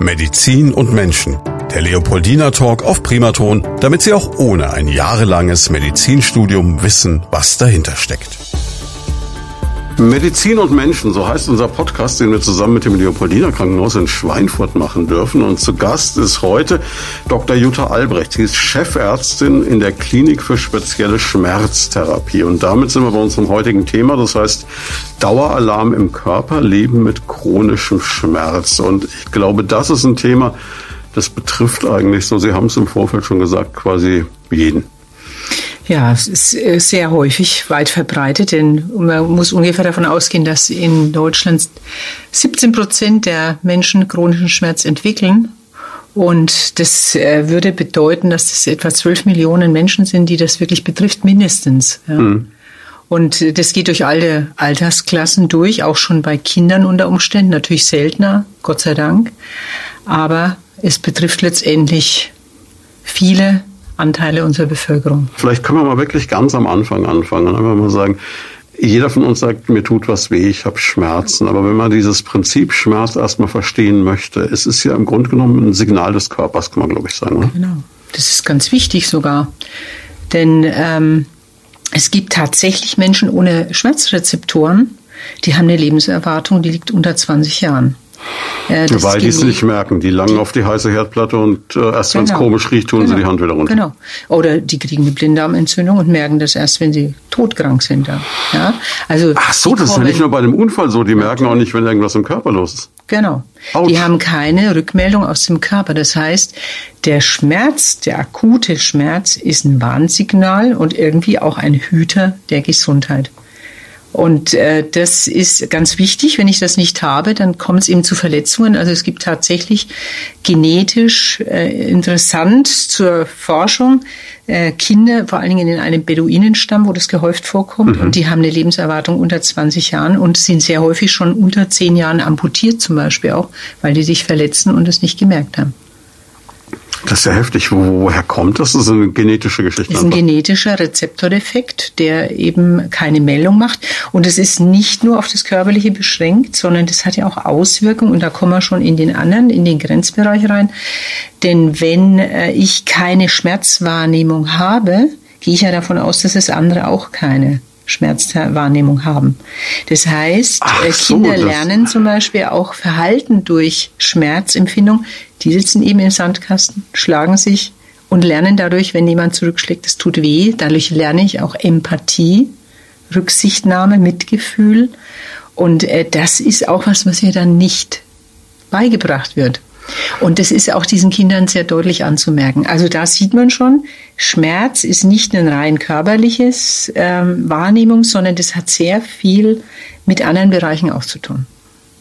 Medizin und Menschen. Der Leopoldina Talk auf Primaton, damit Sie auch ohne ein jahrelanges Medizinstudium wissen, was dahinter steckt. Medizin und Menschen, so heißt unser Podcast, den wir zusammen mit dem Leopoldiner Krankenhaus in Schweinfurt machen dürfen. Und zu Gast ist heute Dr. Jutta Albrecht. Sie ist Chefärztin in der Klinik für spezielle Schmerztherapie. Und damit sind wir bei unserem heutigen Thema. Das heißt Daueralarm im Körper, Leben mit chronischem Schmerz. Und ich glaube, das ist ein Thema, das betrifft eigentlich so, Sie haben es im Vorfeld schon gesagt, quasi jeden. Ja, es ist äh, sehr häufig weit verbreitet, denn man muss ungefähr davon ausgehen, dass in Deutschland 17 Prozent der Menschen chronischen Schmerz entwickeln. Und das äh, würde bedeuten, dass es etwa 12 Millionen Menschen sind, die das wirklich betrifft, mindestens. Ja. Mhm. Und das geht durch alle Altersklassen durch, auch schon bei Kindern unter Umständen, natürlich seltener, Gott sei Dank. Aber es betrifft letztendlich viele Anteile unserer Bevölkerung. Vielleicht können wir mal wirklich ganz am Anfang anfangen einfach mal sagen, jeder von uns sagt, mir tut was weh, ich habe Schmerzen. Aber wenn man dieses Prinzip Schmerz erstmal verstehen möchte, es ist ja im Grunde genommen ein Signal des Körpers, kann man glaube ich sagen. Oder? Genau, das ist ganz wichtig sogar. Denn ähm, es gibt tatsächlich Menschen ohne Schmerzrezeptoren, die haben eine Lebenserwartung, die liegt unter 20 Jahren. Äh, Weil die es nicht merken. Die langen auf die heiße Herdplatte und äh, erst genau. wenn es komisch riecht, tun genau. sie die Hand wieder runter. Genau. Oder die kriegen eine Blinddarmentzündung und merken das erst, wenn sie todkrank sind. Ja? Also Ach so, das ist ja nicht nur bei dem Unfall so. Die merken auch nicht, wenn irgendwas im Körper los ist. Genau. Ouch. Die haben keine Rückmeldung aus dem Körper. Das heißt, der Schmerz, der akute Schmerz ist ein Warnsignal und irgendwie auch ein Hüter der Gesundheit. Und äh, das ist ganz wichtig. Wenn ich das nicht habe, dann kommt es eben zu Verletzungen. Also es gibt tatsächlich genetisch äh, interessant zur Forschung äh, Kinder, vor allen Dingen in einem Beduinenstamm, wo das gehäuft vorkommt. Mhm. Und die haben eine Lebenserwartung unter 20 Jahren und sind sehr häufig schon unter 10 Jahren amputiert zum Beispiel auch, weil die sich verletzen und es nicht gemerkt haben. Das ist ja heftig. Wo, woher kommt das? Das ist eine genetische Geschichte. Das ist ein genetischer Rezeptordefekt, der eben keine Meldung macht. Und es ist nicht nur auf das Körperliche beschränkt, sondern das hat ja auch Auswirkungen. Und da kommen wir schon in den anderen, in den Grenzbereich rein. Denn wenn äh, ich keine Schmerzwahrnehmung habe, gehe ich ja davon aus, dass es andere auch keine Schmerzwahrnehmung haben. Das heißt, äh, Kinder so, lernen zum Beispiel auch Verhalten durch Schmerzempfindung. Die sitzen eben im Sandkasten, schlagen sich und lernen dadurch, wenn jemand zurückschlägt, es tut weh. Dadurch lerne ich auch Empathie, Rücksichtnahme, Mitgefühl. Und äh, das ist auch was, was mir dann nicht beigebracht wird. Und das ist auch diesen Kindern sehr deutlich anzumerken. Also da sieht man schon, Schmerz ist nicht ein rein körperliches ähm, Wahrnehmung, sondern das hat sehr viel mit anderen Bereichen auch zu tun.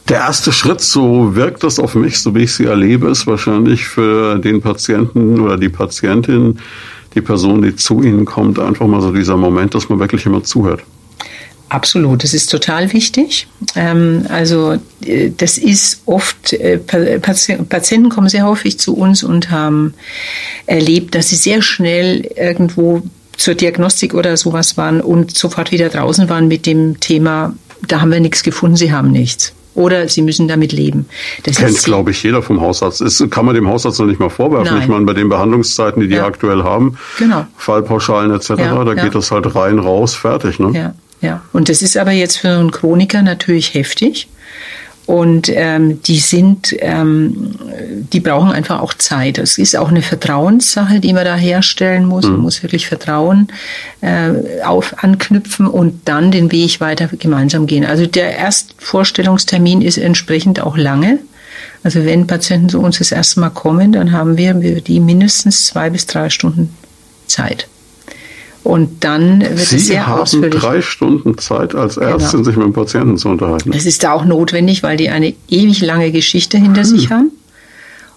Der erste Schritt, so wirkt das auf mich, so wie ich sie erlebe, ist wahrscheinlich für den Patienten oder die Patientin, die Person, die zu Ihnen kommt, einfach mal so dieser Moment, dass man wirklich immer zuhört. Absolut, das ist total wichtig. Ähm, also äh, das ist oft, äh, Patienten kommen sehr häufig zu uns und haben erlebt, dass sie sehr schnell irgendwo zur Diagnostik oder sowas waren und sofort wieder draußen waren mit dem Thema, da haben wir nichts gefunden, sie haben nichts. Oder sie müssen damit leben. Das kennt, glaube ich, jeder vom Hausarzt. Das kann man dem Hausarzt noch nicht mal vorwerfen. Nein. Ich meine, bei den Behandlungszeiten, die die ja. aktuell haben, genau. Fallpauschalen etc., ja, da ja. geht das halt rein, raus, fertig. Ne? Ja. Ja, und das ist aber jetzt für einen Chroniker natürlich heftig. Und ähm, die sind, ähm, die brauchen einfach auch Zeit. Es ist auch eine Vertrauenssache, die man da herstellen muss. Mhm. Man muss wirklich Vertrauen äh, auf anknüpfen und dann den Weg weiter gemeinsam gehen. Also der Erstvorstellungstermin ist entsprechend auch lange. Also wenn Patienten zu uns das erste Mal kommen, dann haben wir, wir die mindestens zwei bis drei Stunden Zeit. Und dann wird Sie es sehr haben ausführlich. drei Stunden Zeit als genau. Ärztin, genau. sich mit dem Patienten zu unterhalten. Das ist da auch notwendig, weil die eine ewig lange Geschichte hinter hm. sich haben.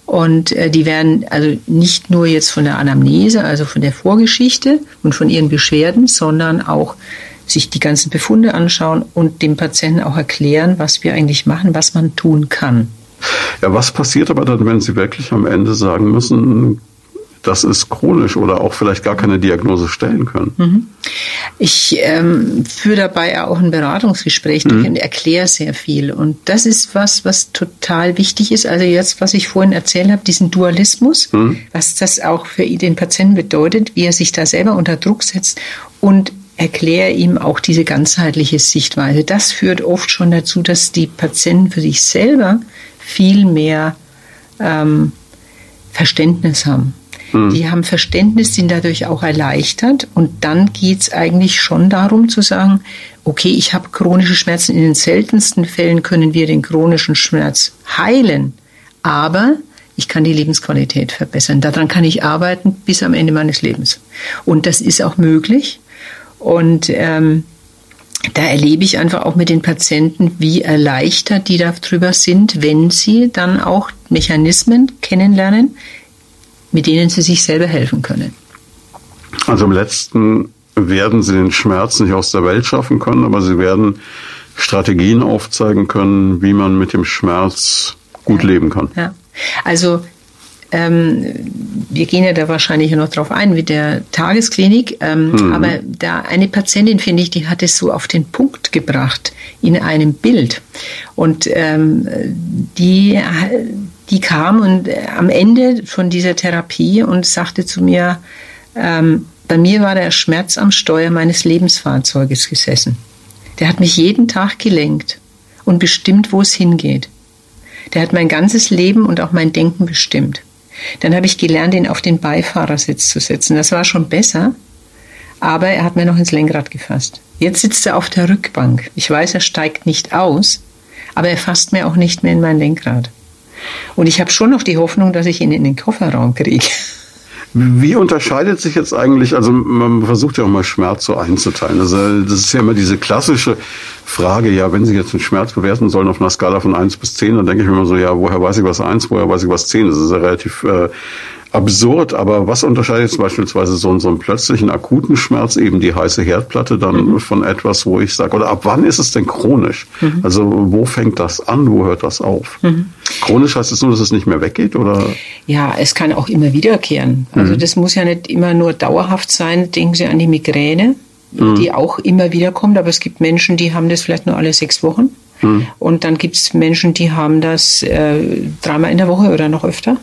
Und äh, die werden also nicht nur jetzt von der Anamnese, also von der Vorgeschichte und von ihren Beschwerden, sondern auch sich die ganzen Befunde anschauen und dem Patienten auch erklären, was wir eigentlich machen, was man tun kann. Ja, was passiert aber dann, wenn Sie wirklich am Ende sagen müssen, das ist chronisch oder auch vielleicht gar keine Diagnose stellen können. Mhm. Ich ähm, führe dabei auch ein Beratungsgespräch mhm. und erkläre sehr viel. Und das ist was, was total wichtig ist. Also jetzt, was ich vorhin erzählt habe, diesen Dualismus, mhm. was das auch für den Patienten bedeutet, wie er sich da selber unter Druck setzt und erkläre ihm auch diese ganzheitliche Sichtweise. Das führt oft schon dazu, dass die Patienten für sich selber viel mehr ähm, Verständnis haben. Mhm. Die haben Verständnis, sind dadurch auch erleichtert. Und dann geht es eigentlich schon darum zu sagen, okay, ich habe chronische Schmerzen. In den seltensten Fällen können wir den chronischen Schmerz heilen. Aber ich kann die Lebensqualität verbessern. Daran kann ich arbeiten bis am Ende meines Lebens. Und das ist auch möglich. Und ähm, da erlebe ich einfach auch mit den Patienten, wie erleichtert die darüber sind, wenn sie dann auch Mechanismen kennenlernen, mit denen sie sich selber helfen können. Also im letzten werden sie den Schmerz nicht aus der Welt schaffen können, aber sie werden Strategien aufzeigen können, wie man mit dem Schmerz gut ja. leben kann. Ja. Also ähm, wir gehen ja da wahrscheinlich noch drauf ein mit der Tagesklinik. Ähm, mhm. Aber da eine Patientin, finde ich, die hat es so auf den Punkt gebracht in einem Bild. Und ähm, die, die kam und äh, am Ende von dieser Therapie und sagte zu mir, ähm, bei mir war der Schmerz am Steuer meines Lebensfahrzeuges gesessen. Der hat mich jeden Tag gelenkt und bestimmt, wo es hingeht. Der hat mein ganzes Leben und auch mein Denken bestimmt. Dann habe ich gelernt, ihn auf den Beifahrersitz zu setzen. Das war schon besser, aber er hat mir noch ins Lenkrad gefasst. Jetzt sitzt er auf der Rückbank. Ich weiß, er steigt nicht aus, aber er fasst mir auch nicht mehr in mein Lenkrad. Und ich habe schon noch die Hoffnung, dass ich ihn in den Kofferraum kriege. Wie unterscheidet sich jetzt eigentlich, also man versucht ja auch mal Schmerz so einzuteilen. Also das ist ja immer diese klassische Frage, ja, wenn Sie jetzt einen Schmerz bewerten sollen auf einer Skala von eins bis zehn, dann denke ich mir immer so, ja, woher weiß ich was eins, woher weiß ich was zehn? Das ist ja relativ äh, absurd, aber was unterscheidet jetzt beispielsweise so, so einen plötzlichen akuten Schmerz, eben die heiße Herdplatte, dann mhm. von etwas, wo ich sage, oder ab wann ist es denn chronisch? Mhm. Also wo fängt das an, wo hört das auf? Mhm. Chronisch heißt es nur, dass es nicht mehr weggeht, oder? Ja, es kann auch immer wiederkehren. Also mhm. das muss ja nicht immer nur dauerhaft sein. Denken Sie an die Migräne, mhm. die auch immer wieder kommt, aber es gibt Menschen, die haben das vielleicht nur alle sechs Wochen. Mhm. Und dann gibt es Menschen, die haben das äh, dreimal in der Woche oder noch öfter.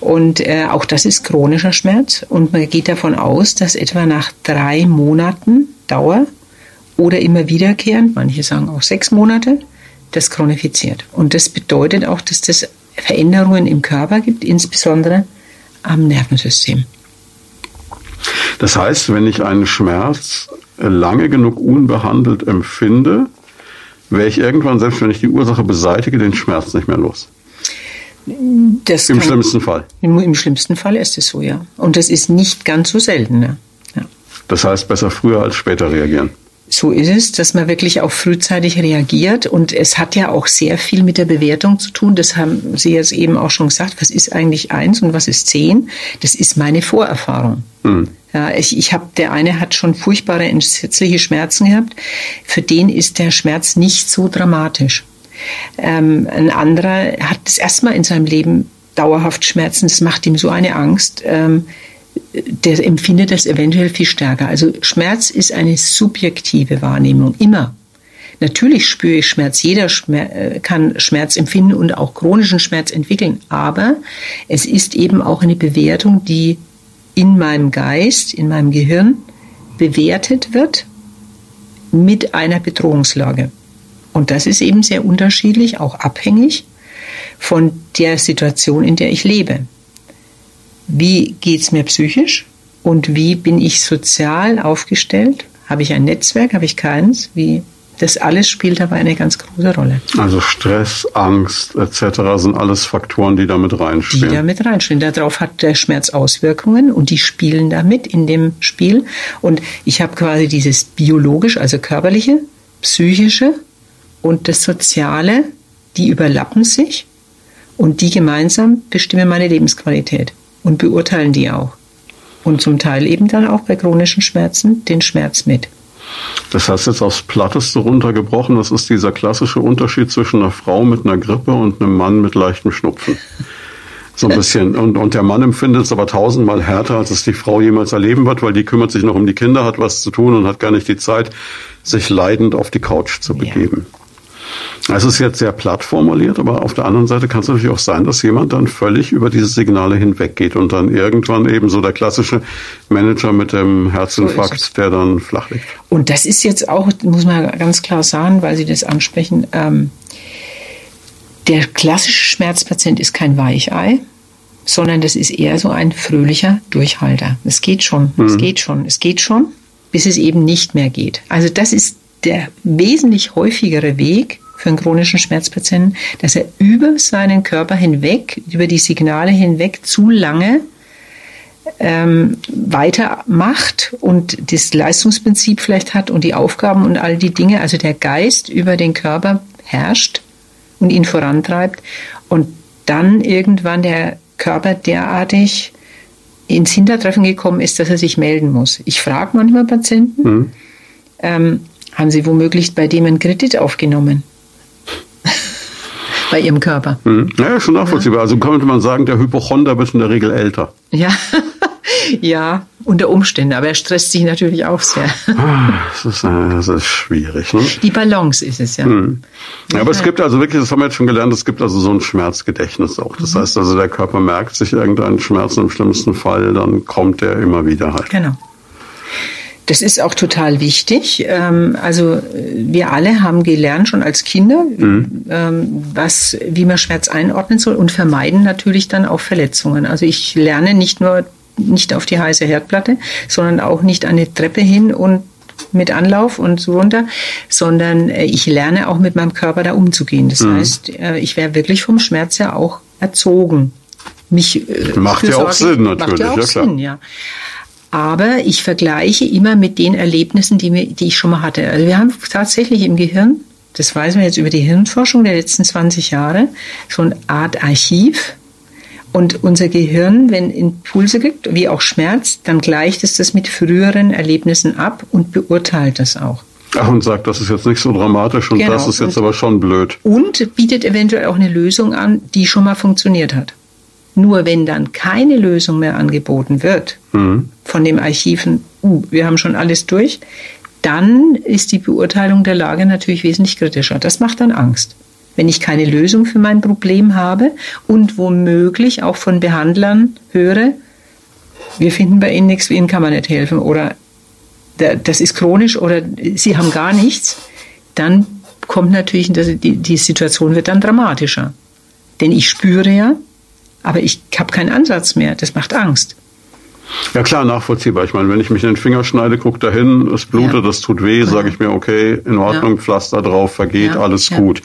Und äh, auch das ist chronischer Schmerz. Und man geht davon aus, dass etwa nach drei Monaten Dauer oder immer wiederkehrend, manche sagen auch sechs Monate, das chronifiziert. Und das bedeutet auch, dass das Veränderungen im Körper gibt, insbesondere am Nervensystem. Das heißt, wenn ich einen Schmerz lange genug unbehandelt empfinde, wäre ich irgendwann, selbst wenn ich die Ursache beseitige, den Schmerz nicht mehr los. Das Im schlimmsten Fall. Im, Im, schlimmsten Fall ist es so, ja. Und das ist nicht ganz so selten. Ja. ja. Das heißt, besser früher als später reagieren. So ist es, dass man wirklich auch frühzeitig reagiert. Und es hat ja auch sehr viel mit der Bewertung zu tun. Das haben Sie jetzt eben auch schon gesagt. Was ist eigentlich eins und was ist zehn? Das ist meine Vorerfahrung. Hm. Ja, ich, ich habe, der eine hat schon furchtbare entsetzliche Schmerzen gehabt. Für den ist der Schmerz nicht so dramatisch. Ähm, ein anderer hat das erstmal in seinem Leben dauerhaft Schmerzen. Das macht ihm so eine Angst. Ähm, der empfindet das eventuell viel stärker. Also Schmerz ist eine subjektive Wahrnehmung, immer. Natürlich spüre ich Schmerz. Jeder Schmerz, äh, kann Schmerz empfinden und auch chronischen Schmerz entwickeln. Aber es ist eben auch eine Bewertung, die in meinem Geist, in meinem Gehirn bewertet wird mit einer Bedrohungslage. Und das ist eben sehr unterschiedlich, auch abhängig von der Situation, in der ich lebe. Wie geht es mir psychisch und wie bin ich sozial aufgestellt? Habe ich ein Netzwerk, habe ich keins? Wie das alles spielt dabei eine ganz große Rolle. Also Stress, Angst etc. sind alles Faktoren, die damit reinspielen. Die damit reinspielen. Darauf hat der Schmerz Auswirkungen und die spielen damit in dem Spiel. Und ich habe quasi dieses biologisch, also körperliche, psychische und das Soziale, die überlappen sich und die gemeinsam bestimmen meine Lebensqualität und beurteilen die auch. Und zum Teil eben dann auch bei chronischen Schmerzen den Schmerz mit. Das heißt jetzt aufs Platteste runtergebrochen, das ist dieser klassische Unterschied zwischen einer Frau mit einer Grippe und einem Mann mit leichtem Schnupfen. So ein bisschen. Und, und der Mann empfindet es aber tausendmal härter, als es die Frau jemals erleben wird, weil die kümmert sich noch um die Kinder, hat was zu tun und hat gar nicht die Zeit, sich leidend auf die Couch zu begeben. Ja. Also es ist jetzt sehr platt formuliert, aber auf der anderen Seite kann es natürlich auch sein, dass jemand dann völlig über diese Signale hinweggeht und dann irgendwann eben so der klassische Manager mit dem Herzinfarkt, so der dann flach liegt. Und das ist jetzt auch, muss man ganz klar sagen, weil Sie das ansprechen, ähm, der klassische Schmerzpatient ist kein Weichei, sondern das ist eher so ein fröhlicher Durchhalter. Es geht schon, mhm. es geht schon, es geht schon, bis es eben nicht mehr geht. Also das ist der wesentlich häufigere Weg für einen chronischen Schmerzpatienten, dass er über seinen Körper hinweg, über die Signale hinweg zu lange ähm, weitermacht und das Leistungsprinzip vielleicht hat und die Aufgaben und all die Dinge, also der Geist über den Körper herrscht und ihn vorantreibt und dann irgendwann der Körper derartig ins Hintertreffen gekommen ist, dass er sich melden muss. Ich frage manchmal Patienten, mhm. ähm, haben sie womöglich bei dem einen Kredit aufgenommen? Bei ihrem Körper. Mhm. Ja, schon nachvollziehbar. Ja. Also könnte man sagen, der Hypochonder wird in der Regel älter. Ja. ja, unter Umständen, aber er stresst sich natürlich auch sehr. Ah, das ist, äh, das ist schwierig. Ne? Die Balance ist es ja. Ja. Aber es gibt also wirklich, das haben wir jetzt schon gelernt, es gibt also so ein Schmerzgedächtnis auch. Das mhm. heißt also, der Körper merkt sich irgendeinen Schmerz im schlimmsten Fall, dann kommt er immer wieder halt. Genau. Das ist auch total wichtig. Ähm, also wir alle haben gelernt schon als Kinder, mhm. Ähm, was, wie man Schmerz einordnen soll und vermeiden natürlich dann auch Verletzungen. Also ich lerne nicht nur nicht auf die heiße Herdplatte, sondern auch nicht an die Treppe hin und mit Anlauf und so runter, sondern äh, ich lerne auch mit meinem Körper da umzugehen. Das mhm. heißt, äh, ich wäre wirklich vom Schmerz ja auch erzogen. Mich äh, macht ja auch Sinn natürlich, macht ja, auch ja. Sinn, ja. Aber ich vergleiche immer mit den Erlebnissen, die, mir, die ich schon mal hatte. Also wir haben tatsächlich im Gehirn, das weiß man jetzt über die Hirnforschung der letzten 20 Jahre, so eine Art Archiv. Und unser Gehirn, wenn Impulse gibt, wie auch Schmerz, dann gleicht es das mit früheren Erlebnissen ab und beurteilt das auch. Ach, und sagt, das ist jetzt nicht so dramatisch und genau. das ist jetzt und, aber schon blöd. Und bietet eventuell auch eine Lösung an, die schon mal funktioniert hat. Nur wenn dann keine Lösung mehr angeboten wird mhm. von dem Archiven, uh, wir haben schon alles durch, dann ist die Beurteilung der Lage natürlich wesentlich kritischer. Das macht dann Angst. Wenn ich keine Lösung für mein Problem habe und womöglich auch von Behandlern höre, wir finden bei Ihnen nichts, Ihnen kann man nicht helfen oder das ist chronisch oder Sie haben gar nichts, dann kommt natürlich, die, die Situation wird dann dramatischer. Denn ich spüre ja, aber ich habe keinen Ansatz mehr. Das macht Angst. Ja klar, nachvollziehbar. Ich meine, wenn ich mich in den Finger schneide, guck dahin, es blutet, ja. das tut weh, sage ich mir, okay, in Ordnung, ja. Pflaster drauf, vergeht, ja. alles gut.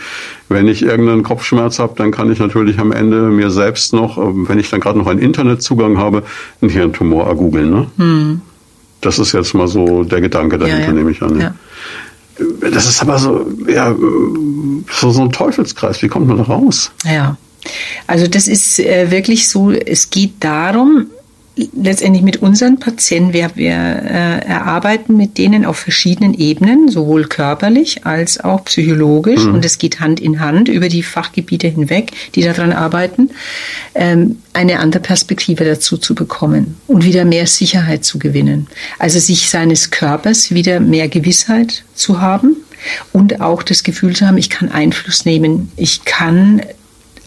Wenn ich irgendeinen Kopfschmerz habe, dann kann ich natürlich am Ende mir selbst noch, ähm, wenn ich dann gerade noch einen Internetzugang habe, einen Hirntumor ergoogeln. Ne? Hm. Das ist jetzt mal so der Gedanke dahinter, nehme ich an. Ja. Das ist aber so, ja, so, so ein Teufelskreis. Wie kommt man da raus? Ja. Also das ist äh, wirklich so, es geht darum, letztendlich mit unseren Patienten, wir, wir äh, erarbeiten mit denen auf verschiedenen Ebenen, sowohl körperlich als auch psychologisch. Mhm. Und es geht Hand in Hand über die Fachgebiete hinweg, die daran arbeiten, ähm, eine andere Perspektive dazu zu bekommen und wieder mehr Sicherheit zu gewinnen. Also sich seines Körpers wieder mehr Gewissheit zu haben und auch das Gefühl zu haben, ich kann Einfluss nehmen, ich kann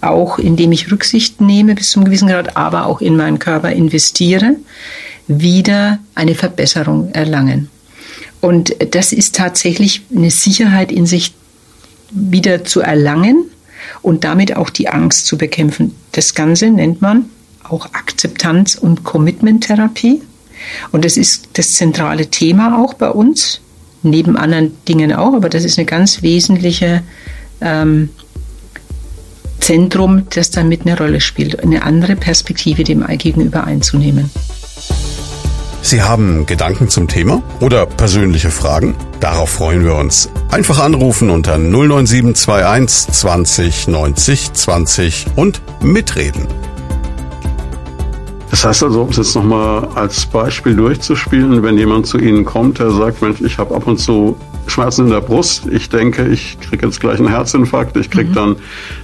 auch indem ich Rücksicht nehme bis zum gewissen Grad, aber auch in meinen Körper investiere, wieder eine Verbesserung erlangen. Und das ist tatsächlich eine Sicherheit in sich wieder zu erlangen und damit auch die Angst zu bekämpfen. Das Ganze nennt man auch Akzeptanz- und Commitment-Therapie. Und das ist das zentrale Thema auch bei uns, neben anderen Dingen auch, aber das ist eine ganz wesentliche ähm, Zentrum, das damit eine Rolle spielt, eine andere Perspektive dem Gegenüber einzunehmen. Sie haben Gedanken zum Thema oder persönliche Fragen? Darauf freuen wir uns. Einfach anrufen unter 09721 20 90 20 und mitreden. Das heißt also, um es jetzt nochmal als Beispiel durchzuspielen, wenn jemand zu Ihnen kommt, der sagt, Mensch, ich habe ab und zu Schmerzen in der Brust. Ich denke, ich kriege jetzt gleich einen Herzinfarkt, ich kriege mhm. dann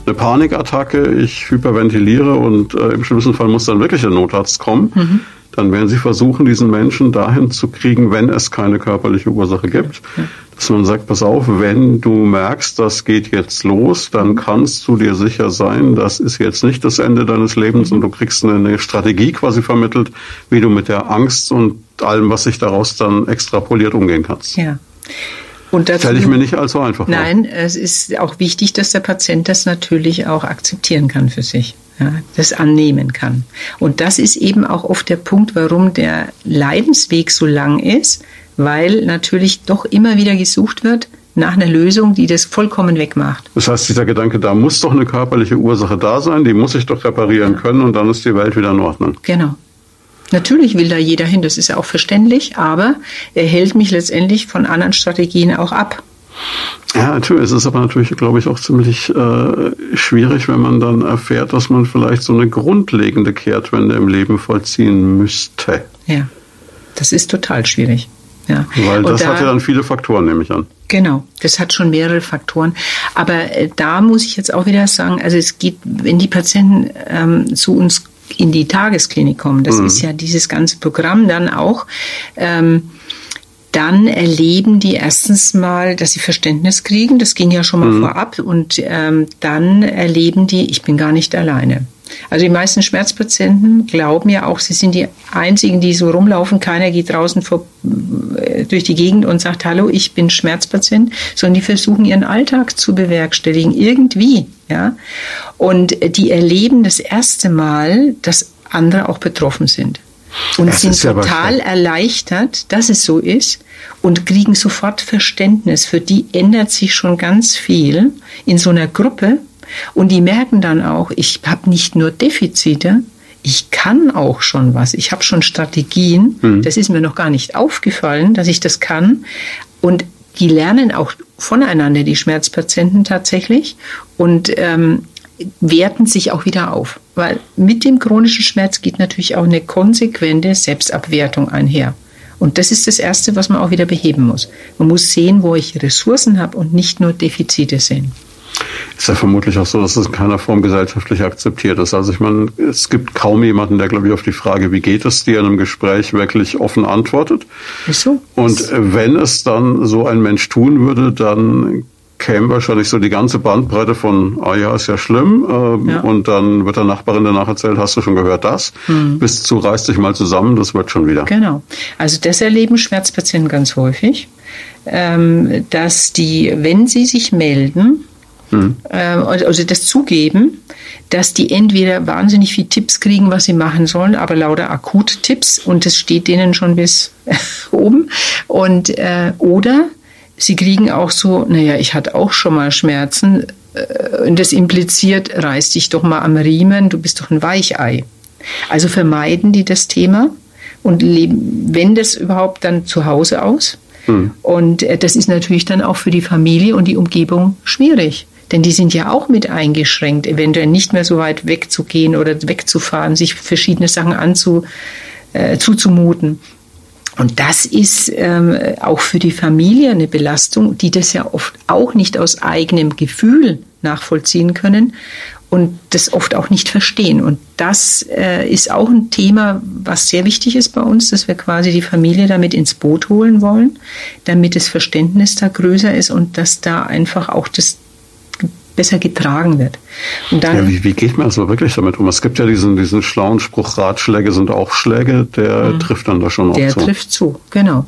eine Panikattacke, ich hyperventiliere und äh, im schlimmsten Fall muss dann wirklich der Notarzt kommen. Mhm. Dann werden sie versuchen, diesen Menschen dahin zu kriegen, wenn es keine körperliche Ursache gibt. Ja. Dass man sagt, pass auf, wenn du merkst, das geht jetzt los, dann kannst du dir sicher sein, das ist jetzt nicht das Ende deines Lebens und du kriegst eine, eine Strategie quasi vermittelt, wie du mit der Angst und allem, was sich daraus dann extrapoliert, umgehen kannst. Ja. Stelle ich mir nicht allzu einfach vor. Nein, es ist auch wichtig, dass der Patient das natürlich auch akzeptieren kann für sich, ja, das annehmen kann. Und das ist eben auch oft der Punkt, warum der Leidensweg so lang ist, weil natürlich doch immer wieder gesucht wird nach einer Lösung, die das vollkommen wegmacht. Das heißt, dieser Gedanke, da muss doch eine körperliche Ursache da sein, die muss ich doch reparieren können und dann ist die Welt wieder in Ordnung. Genau. Natürlich will da jeder hin, das ist ja auch verständlich, aber er hält mich letztendlich von anderen Strategien auch ab. Ja, natürlich. Es ist aber natürlich, glaube ich, auch ziemlich äh, schwierig, wenn man dann erfährt, dass man vielleicht so eine grundlegende Kehrtwende im Leben vollziehen müsste. Ja, das ist total schwierig. Ja. Weil das da, hat ja dann viele Faktoren, nehme ich an. Genau, das hat schon mehrere Faktoren. Aber äh, da muss ich jetzt auch wieder sagen, also es geht, wenn die Patienten ähm, zu uns in die Tagesklinik kommen. Das mhm. ist ja dieses ganze Programm dann auch. Ähm, dann erleben die erstens mal, dass sie Verständnis kriegen. Das ging ja schon mal mhm. vorab. Und ähm, dann erleben die, ich bin gar nicht alleine. Also die meisten Schmerzpatienten glauben ja auch, sie sind die einzigen, die so rumlaufen. Keiner geht draußen vor, äh, durch die Gegend und sagt, hallo, ich bin Schmerzpatient, sondern die versuchen ihren Alltag zu bewerkstelligen, irgendwie. Ja? Und die erleben das erste Mal, dass andere auch betroffen sind. Und das sind total erleichtert, dass es so ist und kriegen sofort Verständnis. Für die ändert sich schon ganz viel in so einer Gruppe, und die merken dann auch, ich habe nicht nur Defizite, ich kann auch schon was. Ich habe schon Strategien. Mhm. Das ist mir noch gar nicht aufgefallen, dass ich das kann. Und die lernen auch voneinander, die Schmerzpatienten tatsächlich, und ähm, werten sich auch wieder auf. Weil mit dem chronischen Schmerz geht natürlich auch eine konsequente Selbstabwertung einher. Und das ist das Erste, was man auch wieder beheben muss. Man muss sehen, wo ich Ressourcen habe und nicht nur Defizite sehen ist ja vermutlich auch so, dass es in keiner Form gesellschaftlich akzeptiert ist. Also ich meine, es gibt kaum jemanden, der, glaube ich, auf die Frage, wie geht es dir in einem Gespräch, wirklich offen antwortet. Wieso? Und wenn es dann so ein Mensch tun würde, dann käme wahrscheinlich so die ganze Bandbreite von, ah ja, ist ja schlimm, äh, ja. und dann wird der Nachbarin danach erzählt, hast du schon gehört das, mhm. bis zu reiß dich mal zusammen, das wird schon wieder. Genau. Also das erleben Schmerzpatienten ganz häufig, ähm, dass die, wenn sie sich melden, Mhm. Also das zugeben, dass die entweder wahnsinnig viel Tipps kriegen, was sie machen sollen, aber lauter Akut-Tipps und das steht denen schon bis oben. Und äh, oder sie kriegen auch so, naja, ich hatte auch schon mal Schmerzen äh, und das impliziert, reiß dich doch mal am Riemen, du bist doch ein Weichei. Also vermeiden die das Thema und leben, wenn das überhaupt dann zu Hause aus. Mhm. Und äh, das ist natürlich dann auch für die Familie und die Umgebung schwierig. Denn die sind ja auch mit eingeschränkt, eventuell nicht mehr so weit wegzugehen oder wegzufahren, sich verschiedene Sachen anzu, äh, zuzumuten. Und das ist ähm, auch für die Familie eine Belastung, die das ja oft auch nicht aus eigenem Gefühl nachvollziehen können und das oft auch nicht verstehen. Und das äh, ist auch ein Thema, was sehr wichtig ist bei uns, dass wir quasi die Familie damit ins Boot holen wollen, damit das Verständnis da größer ist und dass da einfach auch das besser getragen wird. Und dann, ja, wie, wie geht man also wirklich damit um? Es gibt ja diesen, diesen schlauen Spruch, Ratschläge sind auch Schläge, der mhm. trifft dann da schon auch der zu. Der trifft zu, genau.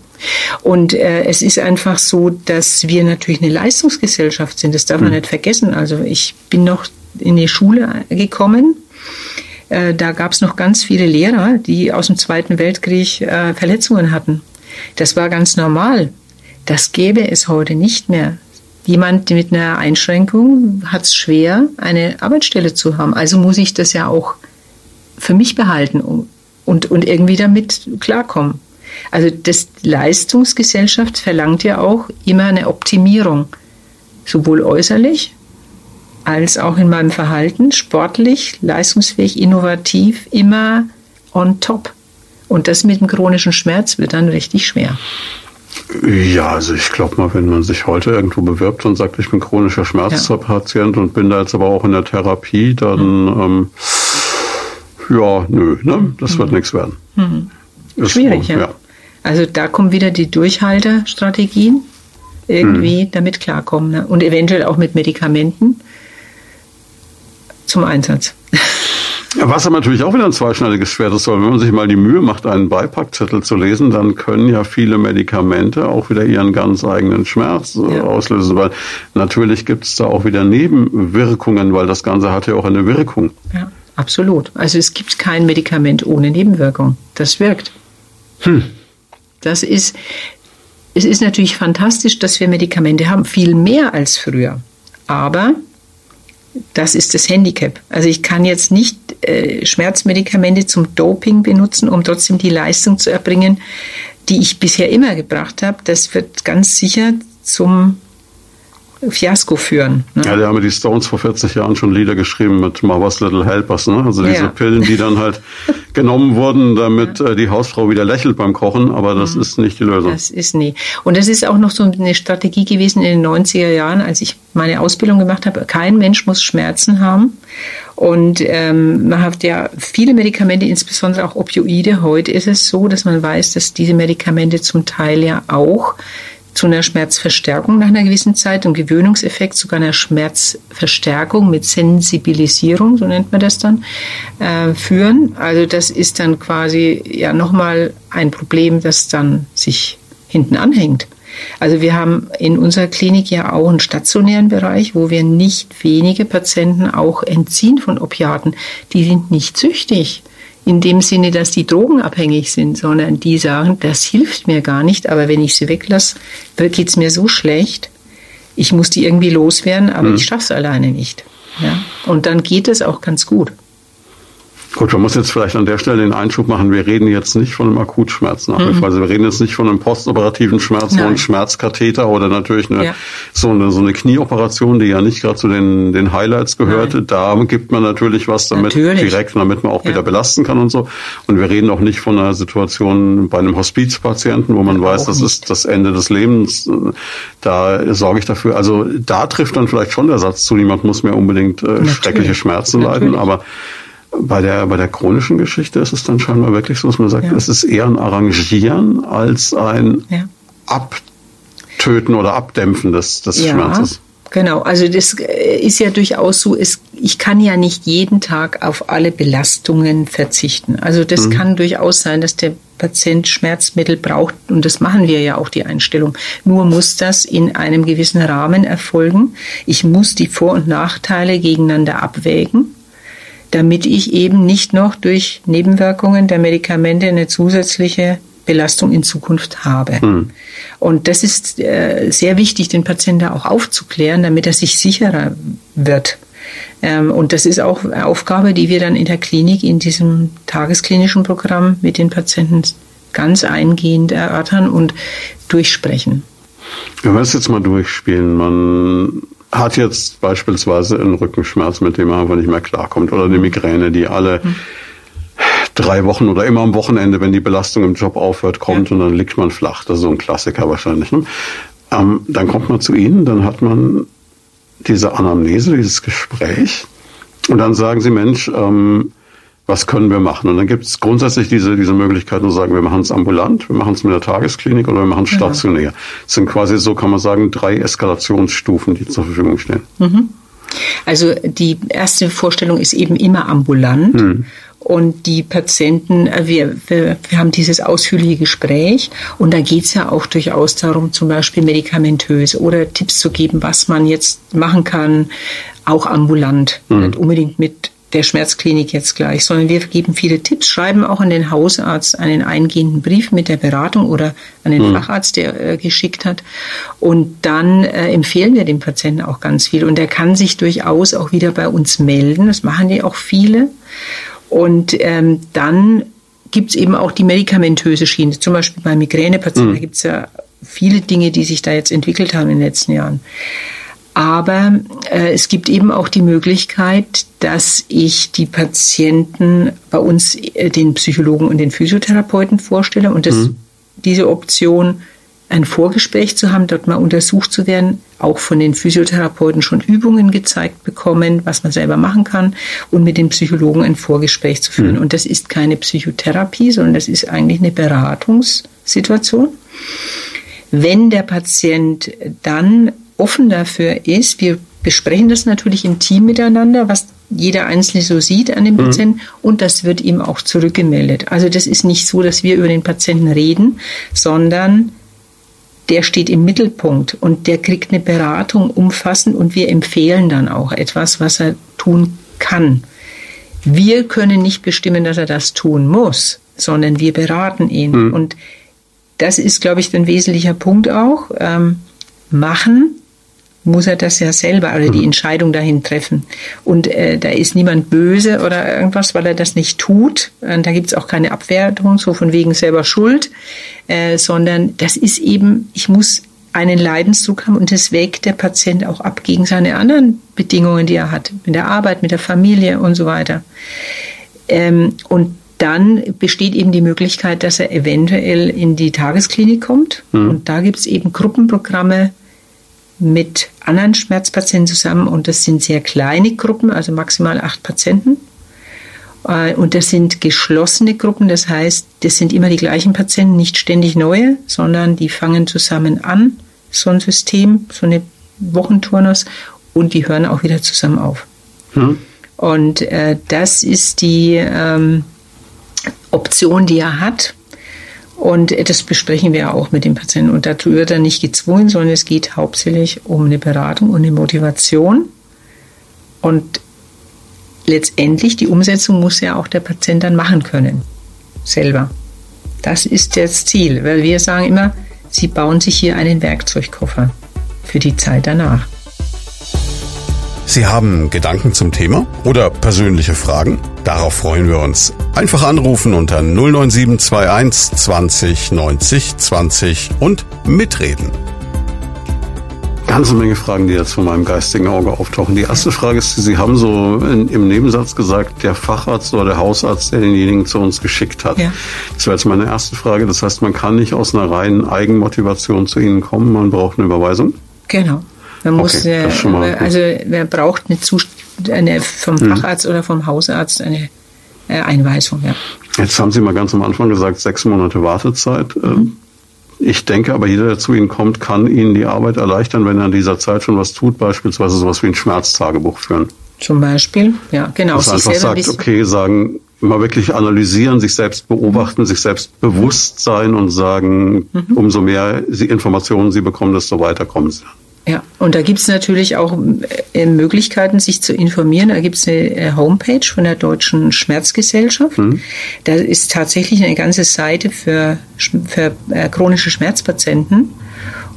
Und äh, es ist einfach so, dass wir natürlich eine Leistungsgesellschaft sind, das darf mhm. man nicht vergessen. Also ich bin noch in die Schule gekommen, äh, da gab es noch ganz viele Lehrer, die aus dem Zweiten Weltkrieg äh, Verletzungen hatten. Das war ganz normal. Das gäbe es heute nicht mehr. Jemand mit einer Einschränkung hat es schwer, eine Arbeitsstelle zu haben. Also muss ich das ja auch für mich behalten und, und irgendwie damit klarkommen. Also das Leistungsgesellschaft verlangt ja auch immer eine Optimierung, sowohl äußerlich als auch in meinem Verhalten, sportlich, leistungsfähig, innovativ, immer on top. Und das mit dem chronischen Schmerz wird dann richtig schwer. Ja, also ich glaube mal, wenn man sich heute irgendwo bewirbt und sagt, ich bin chronischer Schmerzpatient ja. und bin da jetzt aber auch in der Therapie, dann mhm. ähm, ja, nö, ne? das mhm. wird nichts werden. Mhm. Schwierig, so, ja. ja. Also da kommen wieder die Durchhaltestrategien irgendwie mhm. damit klarkommen ne? und eventuell auch mit Medikamenten zum Einsatz. Was aber natürlich auch wieder ein zweischneidiges Schwert ist, weil wenn man sich mal die Mühe macht, einen Beipackzettel zu lesen, dann können ja viele Medikamente auch wieder ihren ganz eigenen Schmerz äh, ja. auslösen, weil natürlich gibt es da auch wieder Nebenwirkungen, weil das Ganze hat ja auch eine Wirkung. Ja, absolut. Also es gibt kein Medikament ohne Nebenwirkung. Das wirkt. Hm. Das ist, es ist natürlich fantastisch, dass wir Medikamente haben, viel mehr als früher. Aber das ist das Handicap. Also ich kann jetzt nicht äh, Schmerzmedikamente zum Doping benutzen, um trotzdem die Leistung zu erbringen, die ich bisher immer gebracht habe. Das wird ganz sicher zum Fiasko führen. Ne? Ja, da haben die Stones vor 40 Jahren schon Lieder geschrieben mit Mother's Little Helpers. Ne? Also diese ja. Pillen, die dann halt genommen wurden, damit ja. äh, die Hausfrau wieder lächelt beim Kochen, aber das mhm. ist nicht die Lösung. Das ist nie. Und das ist auch noch so eine Strategie gewesen in den 90er Jahren, als ich meine Ausbildung gemacht habe. Kein Mensch muss Schmerzen haben. Und ähm, man hat ja viele Medikamente, insbesondere auch Opioide. Heute ist es so, dass man weiß, dass diese Medikamente zum Teil ja auch zu einer Schmerzverstärkung nach einer gewissen Zeit, und Gewöhnungseffekt, sogar einer Schmerzverstärkung mit Sensibilisierung, so nennt man das dann, äh, führen. Also das ist dann quasi ja nochmal ein Problem, das dann sich hinten anhängt. Also wir haben in unserer Klinik ja auch einen stationären Bereich, wo wir nicht wenige Patienten auch entziehen von Opiaten. Die sind nicht süchtig in dem Sinne, dass die drogenabhängig sind, sondern die sagen, das hilft mir gar nicht, aber wenn ich sie weglasse, geht es mir so schlecht, ich muss die irgendwie loswerden, aber mhm. ich schaffe es alleine nicht. Ja? Und dann geht es auch ganz gut. Gut, man muss jetzt vielleicht an der Stelle den Einschub machen. Wir reden jetzt nicht von einem Akutschmerz nach mhm. Also wir reden jetzt nicht von einem postoperativen Schmerz, sondern Schmerzkatheter oder natürlich eine, ja. so, eine, so eine Knieoperation, die ja nicht gerade zu den, den Highlights gehörte. Nein. Da gibt man natürlich was damit natürlich. direkt, damit man auch ja. wieder belasten kann und so. Und wir reden auch nicht von einer Situation bei einem Hospizpatienten, wo man ja, weiß, das nicht. ist das Ende des Lebens. Da sorge ich dafür. Also da trifft dann vielleicht schon der Satz zu, niemand muss mehr unbedingt äh, schreckliche Schmerzen natürlich. leiden, aber bei der, bei der chronischen Geschichte ist es dann scheinbar wirklich so, dass man sagt, ja. es ist eher ein Arrangieren als ein ja. Abtöten oder Abdämpfen des, des ja. Schmerzes. Genau, also das äh, ist ja durchaus so, es, ich kann ja nicht jeden Tag auf alle Belastungen verzichten. Also das mhm. kann durchaus sein, dass der Patient Schmerzmittel braucht und das machen wir ja auch die Einstellung. Nur muss das in einem gewissen Rahmen erfolgen. Ich muss die Vor- und Nachteile gegeneinander abwägen damit ich eben nicht noch durch Nebenwirkungen der Medikamente eine zusätzliche Belastung in Zukunft habe. Hm. Und das ist äh, sehr wichtig, den Patienten auch aufzuklären, damit er sich sicherer wird. Ähm, und das ist auch eine Aufgabe, die wir dann in der Klinik, in diesem tagesklinischen Programm mit den Patienten ganz eingehend erörtern und durchsprechen. Wenn wir das jetzt mal durchspielen, man hat jetzt beispielsweise einen Rückenschmerz, mit dem er einfach nicht mehr klarkommt oder eine Migräne, die alle mhm. drei Wochen oder immer am Wochenende, wenn die Belastung im Job aufhört, kommt ja. und dann liegt man flach. Das ist so ein Klassiker wahrscheinlich. Ne? Ähm, dann kommt man zu Ihnen, dann hat man diese Anamnese, dieses Gespräch und dann sagen Sie, Mensch, ähm, was können wir machen? Und dann gibt es grundsätzlich diese, diese Möglichkeit, zu sagen, wir machen es ambulant, wir machen es mit der Tagesklinik oder wir machen es stationär. Ja. Das sind quasi so, kann man sagen, drei Eskalationsstufen, die zur Verfügung stehen. Mhm. Also die erste Vorstellung ist eben immer ambulant. Mhm. Und die Patienten, äh, wir, wir, wir haben dieses ausführliche Gespräch und da geht es ja auch durchaus darum, zum Beispiel medikamentös oder Tipps zu geben, was man jetzt machen kann, auch ambulant, mhm. nicht unbedingt mit der Schmerzklinik jetzt gleich, sondern wir geben viele Tipps, schreiben auch an den Hausarzt einen eingehenden Brief mit der Beratung oder an den mhm. Facharzt, der äh, geschickt hat. Und dann äh, empfehlen wir dem Patienten auch ganz viel. Und er kann sich durchaus auch wieder bei uns melden. Das machen ja auch viele. Und ähm, dann gibt's eben auch die medikamentöse Schiene. Zum Beispiel bei Migränepatienten, mhm. da gibt's ja viele Dinge, die sich da jetzt entwickelt haben in den letzten Jahren. Aber äh, es gibt eben auch die Möglichkeit, dass ich die Patienten bei uns äh, den Psychologen und den Physiotherapeuten vorstelle und das, mhm. diese Option ein Vorgespräch zu haben, dort mal untersucht zu werden, auch von den Physiotherapeuten schon Übungen gezeigt bekommen, was man selber machen kann und mit den Psychologen ein Vorgespräch zu führen. Mhm. Und das ist keine Psychotherapie, sondern das ist eigentlich eine Beratungssituation. Wenn der Patient dann offen dafür ist, wir besprechen das natürlich im Team miteinander, was jeder Einzelne so sieht an dem mhm. Patienten und das wird ihm auch zurückgemeldet. Also das ist nicht so, dass wir über den Patienten reden, sondern der steht im Mittelpunkt und der kriegt eine Beratung umfassend und wir empfehlen dann auch etwas, was er tun kann. Wir können nicht bestimmen, dass er das tun muss, sondern wir beraten ihn. Mhm. Und das ist, glaube ich, ein wesentlicher Punkt auch. Ähm, machen muss er das ja selber, also die mhm. Entscheidung dahin treffen. Und äh, da ist niemand böse oder irgendwas, weil er das nicht tut. Und da gibt's auch keine Abwertung, so von wegen selber Schuld, äh, sondern das ist eben, ich muss einen Leidensdruck haben und das wägt der Patient auch ab gegen seine anderen Bedingungen, die er hat, mit der Arbeit, mit der Familie und so weiter. Ähm, und dann besteht eben die Möglichkeit, dass er eventuell in die Tagesklinik kommt. Mhm. Und da gibt's eben Gruppenprogramme, mit anderen Schmerzpatienten zusammen und das sind sehr kleine Gruppen, also maximal acht Patienten. Äh, und das sind geschlossene Gruppen, das heißt, das sind immer die gleichen Patienten, nicht ständig neue, sondern die fangen zusammen an, so ein System, so eine Wochenturnus, und die hören auch wieder zusammen auf. Hm. Und äh, das ist die ähm, Option, die er hat. Und das besprechen wir auch mit dem Patienten. Und dazu wird er nicht gezwungen, sondern es geht hauptsächlich um eine Beratung und eine Motivation. Und letztendlich die Umsetzung muss ja auch der Patient dann machen können. Selber. Das ist das Ziel, weil wir sagen immer, Sie bauen sich hier einen Werkzeugkoffer für die Zeit danach. Sie haben Gedanken zum Thema oder persönliche Fragen? Darauf freuen wir uns. Einfach anrufen unter 09721 20 90 20 und mitreden. Ganze Menge Fragen, die jetzt von meinem geistigen Auge auftauchen. Die erste Frage ist, Sie haben so in, im Nebensatz gesagt, der Facharzt oder der Hausarzt, der denjenigen zu uns geschickt hat. Ja. Das wäre jetzt meine erste Frage. Das heißt, man kann nicht aus einer reinen Eigenmotivation zu Ihnen kommen, man braucht eine Überweisung? Genau. Man muss, okay, äh, also wer braucht eine, Zust eine vom hm. Facharzt oder vom Hausarzt eine äh, Einweisung. Ja. Jetzt haben Sie mal ganz am Anfang gesagt, sechs Monate Wartezeit. Ähm, mhm. Ich denke aber, jeder, der zu Ihnen kommt, kann Ihnen die Arbeit erleichtern, wenn er in dieser Zeit schon was tut, beispielsweise sowas wie ein Schmerztagebuch führen. Zum Beispiel, ja, genau. Dass einfach sagt, okay, sagen, mal wirklich analysieren, sich selbst beobachten, mhm. sich selbst bewusst sein und sagen, mhm. umso mehr Sie Informationen Sie bekommen, desto weiter kommen Sie. Ja, und da gibt es natürlich auch äh, Möglichkeiten, sich zu informieren. Da gibt es eine äh, Homepage von der Deutschen Schmerzgesellschaft. Mhm. Da ist tatsächlich eine ganze Seite für, für äh, chronische Schmerzpatienten.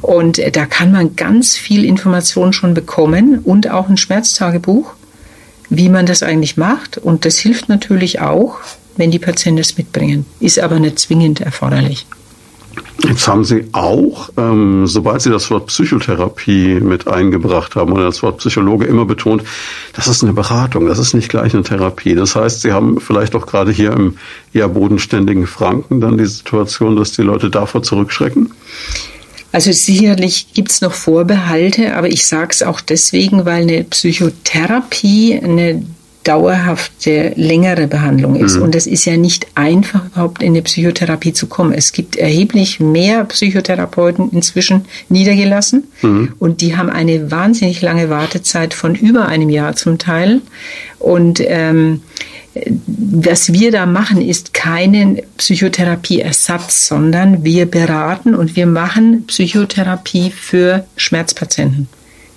Und äh, da kann man ganz viel Information schon bekommen und auch ein Schmerztagebuch, wie man das eigentlich macht. Und das hilft natürlich auch, wenn die Patienten es mitbringen. Ist aber nicht zwingend erforderlich. Jetzt haben Sie auch, ähm, sobald Sie das Wort Psychotherapie mit eingebracht haben oder das Wort Psychologe immer betont, das ist eine Beratung, das ist nicht gleich eine Therapie. Das heißt, Sie haben vielleicht auch gerade hier im eher bodenständigen Franken dann die Situation, dass die Leute davor zurückschrecken? Also sicherlich gibt es noch Vorbehalte, aber ich sage es auch deswegen, weil eine Psychotherapie eine dauerhafte, längere Behandlung ist. Mhm. Und es ist ja nicht einfach, überhaupt in eine Psychotherapie zu kommen. Es gibt erheblich mehr Psychotherapeuten inzwischen niedergelassen mhm. und die haben eine wahnsinnig lange Wartezeit von über einem Jahr zum Teil. Und ähm, was wir da machen, ist keinen Psychotherapieersatz, sondern wir beraten und wir machen Psychotherapie für Schmerzpatienten.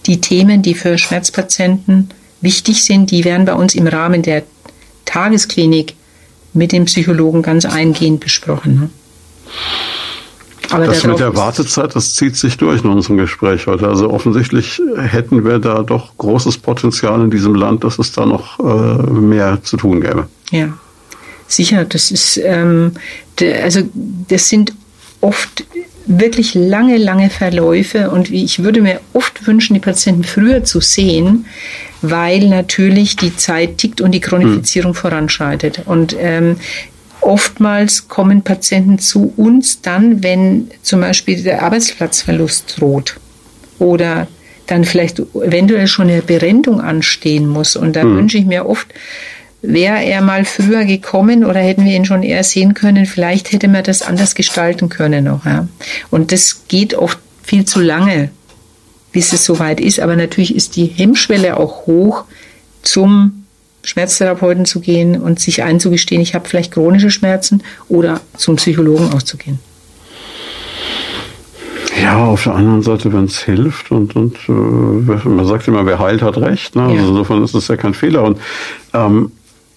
Die Themen, die für Schmerzpatienten wichtig sind, die werden bei uns im Rahmen der Tagesklinik mit dem Psychologen ganz eingehend besprochen. Ne? Aber das mit der Wartezeit, das zieht sich durch in unserem Gespräch heute. Also offensichtlich hätten wir da doch großes Potenzial in diesem Land, dass es da noch äh, mehr zu tun gäbe. Ja, sicher. Das ist, ähm, also das sind oft wirklich lange, lange Verläufe und ich würde mir oft wünschen, die Patienten früher zu sehen, weil natürlich die Zeit tickt und die Chronifizierung mhm. voranschreitet. Und ähm, Oftmals kommen Patienten zu uns dann, wenn zum Beispiel der Arbeitsplatzverlust droht oder dann vielleicht eventuell schon eine Berendung anstehen muss. Und da mhm. wünsche ich mir oft, wäre er mal früher gekommen oder hätten wir ihn schon eher sehen können, vielleicht hätte man das anders gestalten können noch. Ja. Und das geht oft viel zu lange, bis es soweit ist. Aber natürlich ist die Hemmschwelle auch hoch, zum Schmerztherapeuten zu gehen und sich einzugestehen, ich habe vielleicht chronische Schmerzen oder zum Psychologen auszugehen. Ja, auf der anderen Seite, wenn es hilft und, und äh, man sagt immer, wer heilt, hat recht. Ne? Also ja. Also insofern ist das ja kein Fehler. Und ähm,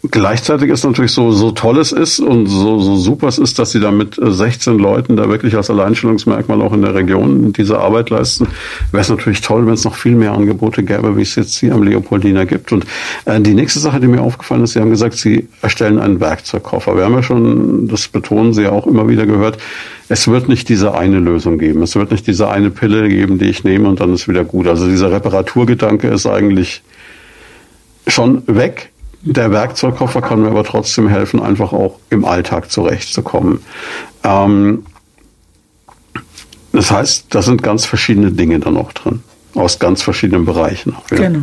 Gleichzeitig ist natürlich so, so toll es ist und so, so super es ist, dass sie da mit 16 äh, Leuten da wirklich als Alleinstellungsmerkmal auch in der Region diese Arbeit leisten, wäre es natürlich toll, wenn es noch viel mehr Angebote gäbe, wie es jetzt hier am Leopoldina gibt. Und äh, die nächste Sache, die mir aufgefallen ist, Sie haben gesagt, Sie erstellen einen Werkzeugkoffer. Wir haben ja schon, das betonen Sie ja auch immer wieder gehört, es wird nicht diese eine Lösung geben. Es wird nicht diese eine Pille geben, die ich nehme und dann ist wieder gut. Also dieser Reparaturgedanke ist eigentlich schon weg der Werkzeugkoffer kann mir aber trotzdem helfen, einfach auch im Alltag zurechtzukommen. Ähm, das heißt, da sind ganz verschiedene Dinge da noch drin, aus ganz verschiedenen Bereichen. Ja. Genau.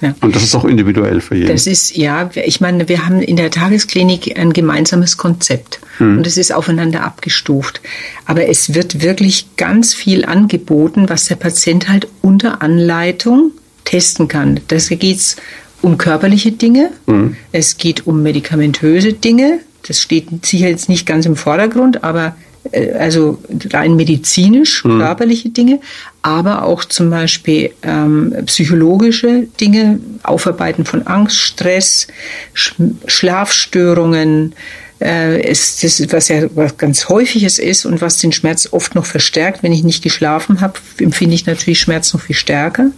Ja. Und das ist auch individuell für jeden. Das ist, ja, ich meine, wir haben in der Tagesklinik ein gemeinsames Konzept hm. und es ist aufeinander abgestuft. Aber es wird wirklich ganz viel angeboten, was der Patient halt unter Anleitung testen kann. Da geht es um körperliche Dinge, mhm. es geht um medikamentöse Dinge. Das steht sicher jetzt nicht ganz im Vordergrund, aber äh, also rein medizinisch, mhm. körperliche Dinge, aber auch zum Beispiel ähm, psychologische Dinge, Aufarbeiten von Angst, Stress, Sch Schlafstörungen, äh, ist das, was ja was ganz häufiges ist und was den Schmerz oft noch verstärkt. Wenn ich nicht geschlafen habe, empfinde ich natürlich Schmerz noch viel stärker.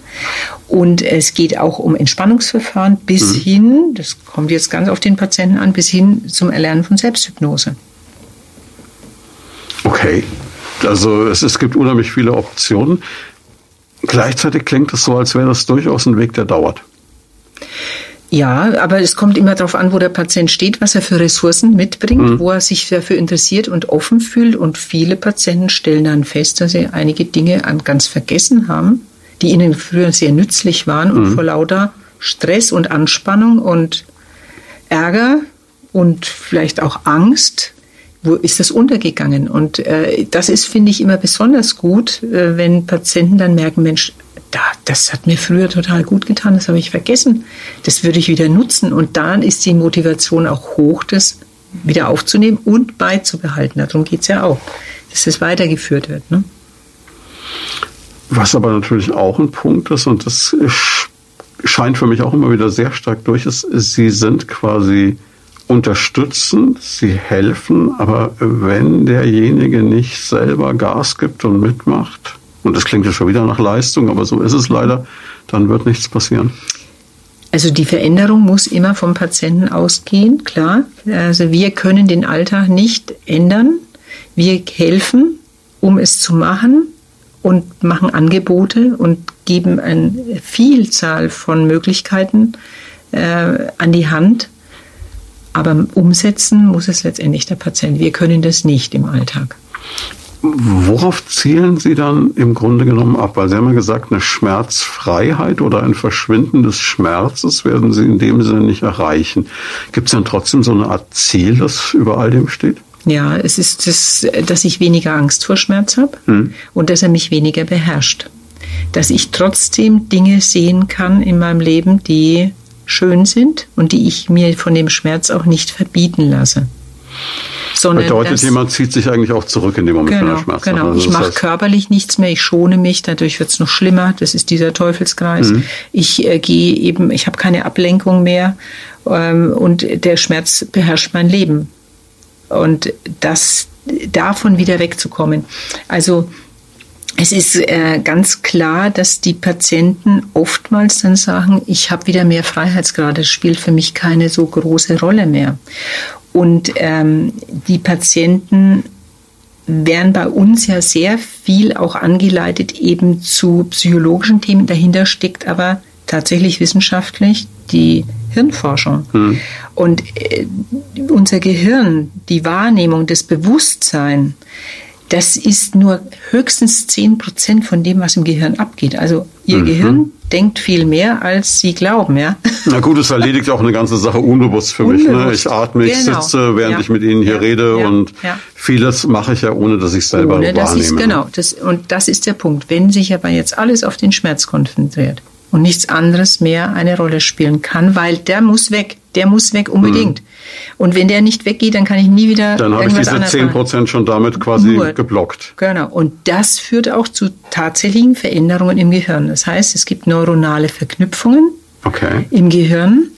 Und es geht auch um Entspannungsverfahren bis mhm. hin, das kommt jetzt ganz auf den Patienten an, bis hin zum Erlernen von Selbsthypnose. Okay. Also es, es gibt unheimlich viele Optionen. Gleichzeitig klingt es so, als wäre das durchaus ein Weg, der dauert. Ja, aber es kommt immer darauf an, wo der Patient steht, was er für Ressourcen mitbringt, mhm. wo er sich dafür interessiert und offen fühlt. Und viele Patienten stellen dann fest, dass sie einige Dinge ganz vergessen haben, die ihnen früher sehr nützlich waren und mhm. vor lauter Stress und Anspannung und Ärger und vielleicht auch Angst, wo ist das untergegangen? Und äh, das ist, finde ich, immer besonders gut, äh, wenn Patienten dann merken, Mensch, da, das hat mir früher total gut getan, das habe ich vergessen. Das würde ich wieder nutzen. Und dann ist die Motivation auch hoch, das wieder aufzunehmen und beizubehalten. Darum geht es ja auch, dass das weitergeführt wird. Ne? Was aber natürlich auch ein Punkt ist, und das scheint für mich auch immer wieder sehr stark durch, ist, sie sind quasi unterstützend, sie helfen, aber wenn derjenige nicht selber Gas gibt und mitmacht, und das klingt ja schon wieder nach Leistung, aber so ist es leider, dann wird nichts passieren. Also die Veränderung muss immer vom Patienten ausgehen, klar. Also wir können den Alltag nicht ändern. Wir helfen, um es zu machen und machen Angebote und geben eine Vielzahl von Möglichkeiten äh, an die Hand. Aber umsetzen muss es letztendlich der Patient. Wir können das nicht im Alltag. Worauf zielen Sie dann im Grunde genommen ab? Weil Sie haben ja gesagt, eine Schmerzfreiheit oder ein Verschwinden des Schmerzes werden Sie in dem Sinne nicht erreichen. Gibt es dann trotzdem so eine Art Ziel, das über all dem steht? Ja, es ist das, dass ich weniger Angst vor Schmerz habe hm. und dass er mich weniger beherrscht. Dass ich trotzdem Dinge sehen kann in meinem Leben, die schön sind und die ich mir von dem Schmerz auch nicht verbieten lasse. Sondern Bedeutet, jemand zieht sich eigentlich auch zurück in dem Moment, genau, wenn er Schmerz genau. hat. Also ich mache körperlich nichts mehr, ich schone mich, dadurch wird es noch schlimmer. Das ist dieser Teufelskreis. Mhm. Ich äh, gehe eben, ich habe keine Ablenkung mehr ähm, und der Schmerz beherrscht mein Leben. Und das davon wieder wegzukommen. Also es ist äh, ganz klar, dass die Patienten oftmals dann sagen, ich habe wieder mehr Freiheitsgrade, das spielt für mich keine so große Rolle mehr. Und ähm, die Patienten werden bei uns ja sehr viel auch angeleitet eben zu psychologischen Themen. Dahinter steckt aber tatsächlich wissenschaftlich die Hirnforschung. Mhm. Und äh, unser Gehirn, die Wahrnehmung, das Bewusstsein, das ist nur höchstens zehn Prozent von dem, was im Gehirn abgeht. Also Ihr mhm. Gehirn denkt viel mehr, als Sie glauben, ja. Na gut, es erledigt auch eine ganze Sache unbewusst für unbewusst. mich. Ne? Ich atme, ich genau. sitze, während ja. ich mit Ihnen hier ja. rede ja. und vieles mache ich ja, ohne dass ich selber ohne, wahrnehme. Ich, genau, das, und das ist der Punkt. Wenn sich aber jetzt alles auf den Schmerz konzentriert und nichts anderes mehr eine Rolle spielen kann, weil der muss weg. Der muss weg unbedingt. Mhm. Und wenn der nicht weggeht, dann kann ich nie wieder. Dann habe ich diese 10 Prozent schon damit quasi Nur, geblockt. Genau. Und das führt auch zu tatsächlichen Veränderungen im Gehirn. Das heißt, es gibt neuronale Verknüpfungen okay. im Gehirn,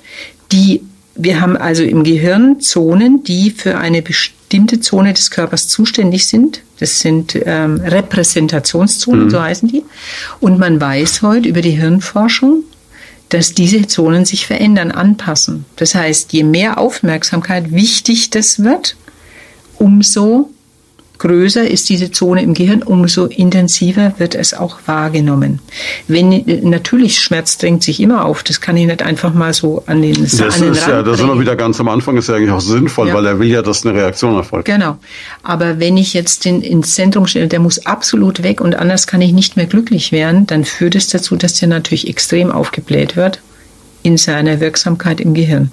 die wir haben also im Gehirn Zonen, die für eine bestimmte Zone des Körpers zuständig sind. Das sind ähm, Repräsentationszonen, mhm. so heißen die. Und man weiß heute über die Hirnforschung, dass diese Zonen sich verändern, anpassen. Das heißt, je mehr Aufmerksamkeit wichtig das wird, umso größer ist diese Zone im Gehirn, umso intensiver wird es auch wahrgenommen. Wenn natürlich Schmerz drängt sich immer auf, das kann ich nicht einfach mal so an den Das an den ist Rand ja, das sind wir wieder ganz am Anfang, ist ja eigentlich auch sinnvoll, ja. weil er will ja, dass eine Reaktion erfolgt. Genau. Aber wenn ich jetzt den ins Zentrum stelle, der muss absolut weg und anders kann ich nicht mehr glücklich werden, dann führt es dazu, dass der natürlich extrem aufgebläht wird in seiner Wirksamkeit im Gehirn.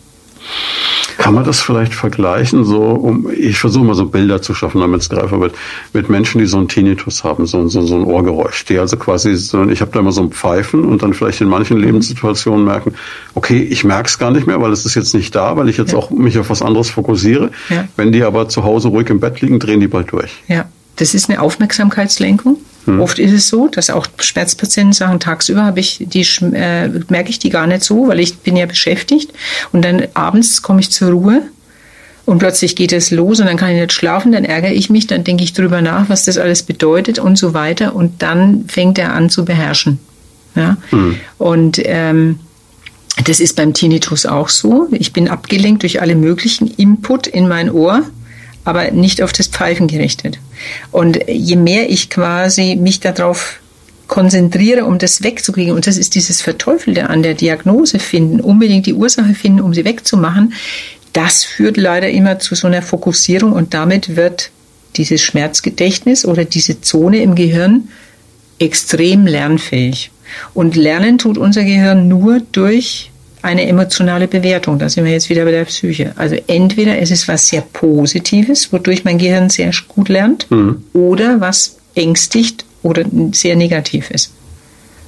Kann man das vielleicht vergleichen? So, um, ich versuche mal so Bilder zu schaffen, damit es greifbar wird, mit Menschen, die so einen Tinnitus haben, so, so, so ein Ohrgeräusch, die also quasi so, ich habe da immer so ein Pfeifen und dann vielleicht in manchen Lebenssituationen merken, okay, ich merke es gar nicht mehr, weil es ist jetzt nicht da, weil ich jetzt ja. auch mich auf was anderes fokussiere. Ja. Wenn die aber zu Hause ruhig im Bett liegen, drehen die bald durch. Ja, das ist eine Aufmerksamkeitslenkung. Hm. Oft ist es so, dass auch Schmerzpatienten sagen, tagsüber habe ich die, äh, merke ich die gar nicht so, weil ich bin ja beschäftigt. Und dann abends komme ich zur Ruhe und plötzlich geht es los und dann kann ich nicht schlafen, dann ärgere ich mich, dann denke ich drüber nach, was das alles bedeutet und so weiter. Und dann fängt er an zu beherrschen. Ja? Hm. Und ähm, das ist beim Tinnitus auch so. Ich bin abgelenkt durch alle möglichen Input in mein Ohr aber nicht auf das Pfeifen gerichtet. Und je mehr ich quasi mich darauf konzentriere, um das wegzukriegen, und das ist dieses Verteufelte an der Diagnose finden, unbedingt die Ursache finden, um sie wegzumachen, das führt leider immer zu so einer Fokussierung und damit wird dieses Schmerzgedächtnis oder diese Zone im Gehirn extrem lernfähig. Und lernen tut unser Gehirn nur durch eine emotionale Bewertung. Da sind wir jetzt wieder bei der Psyche. Also entweder es ist was sehr Positives, wodurch mein Gehirn sehr gut lernt, mhm. oder was ängstigt oder sehr negativ ist.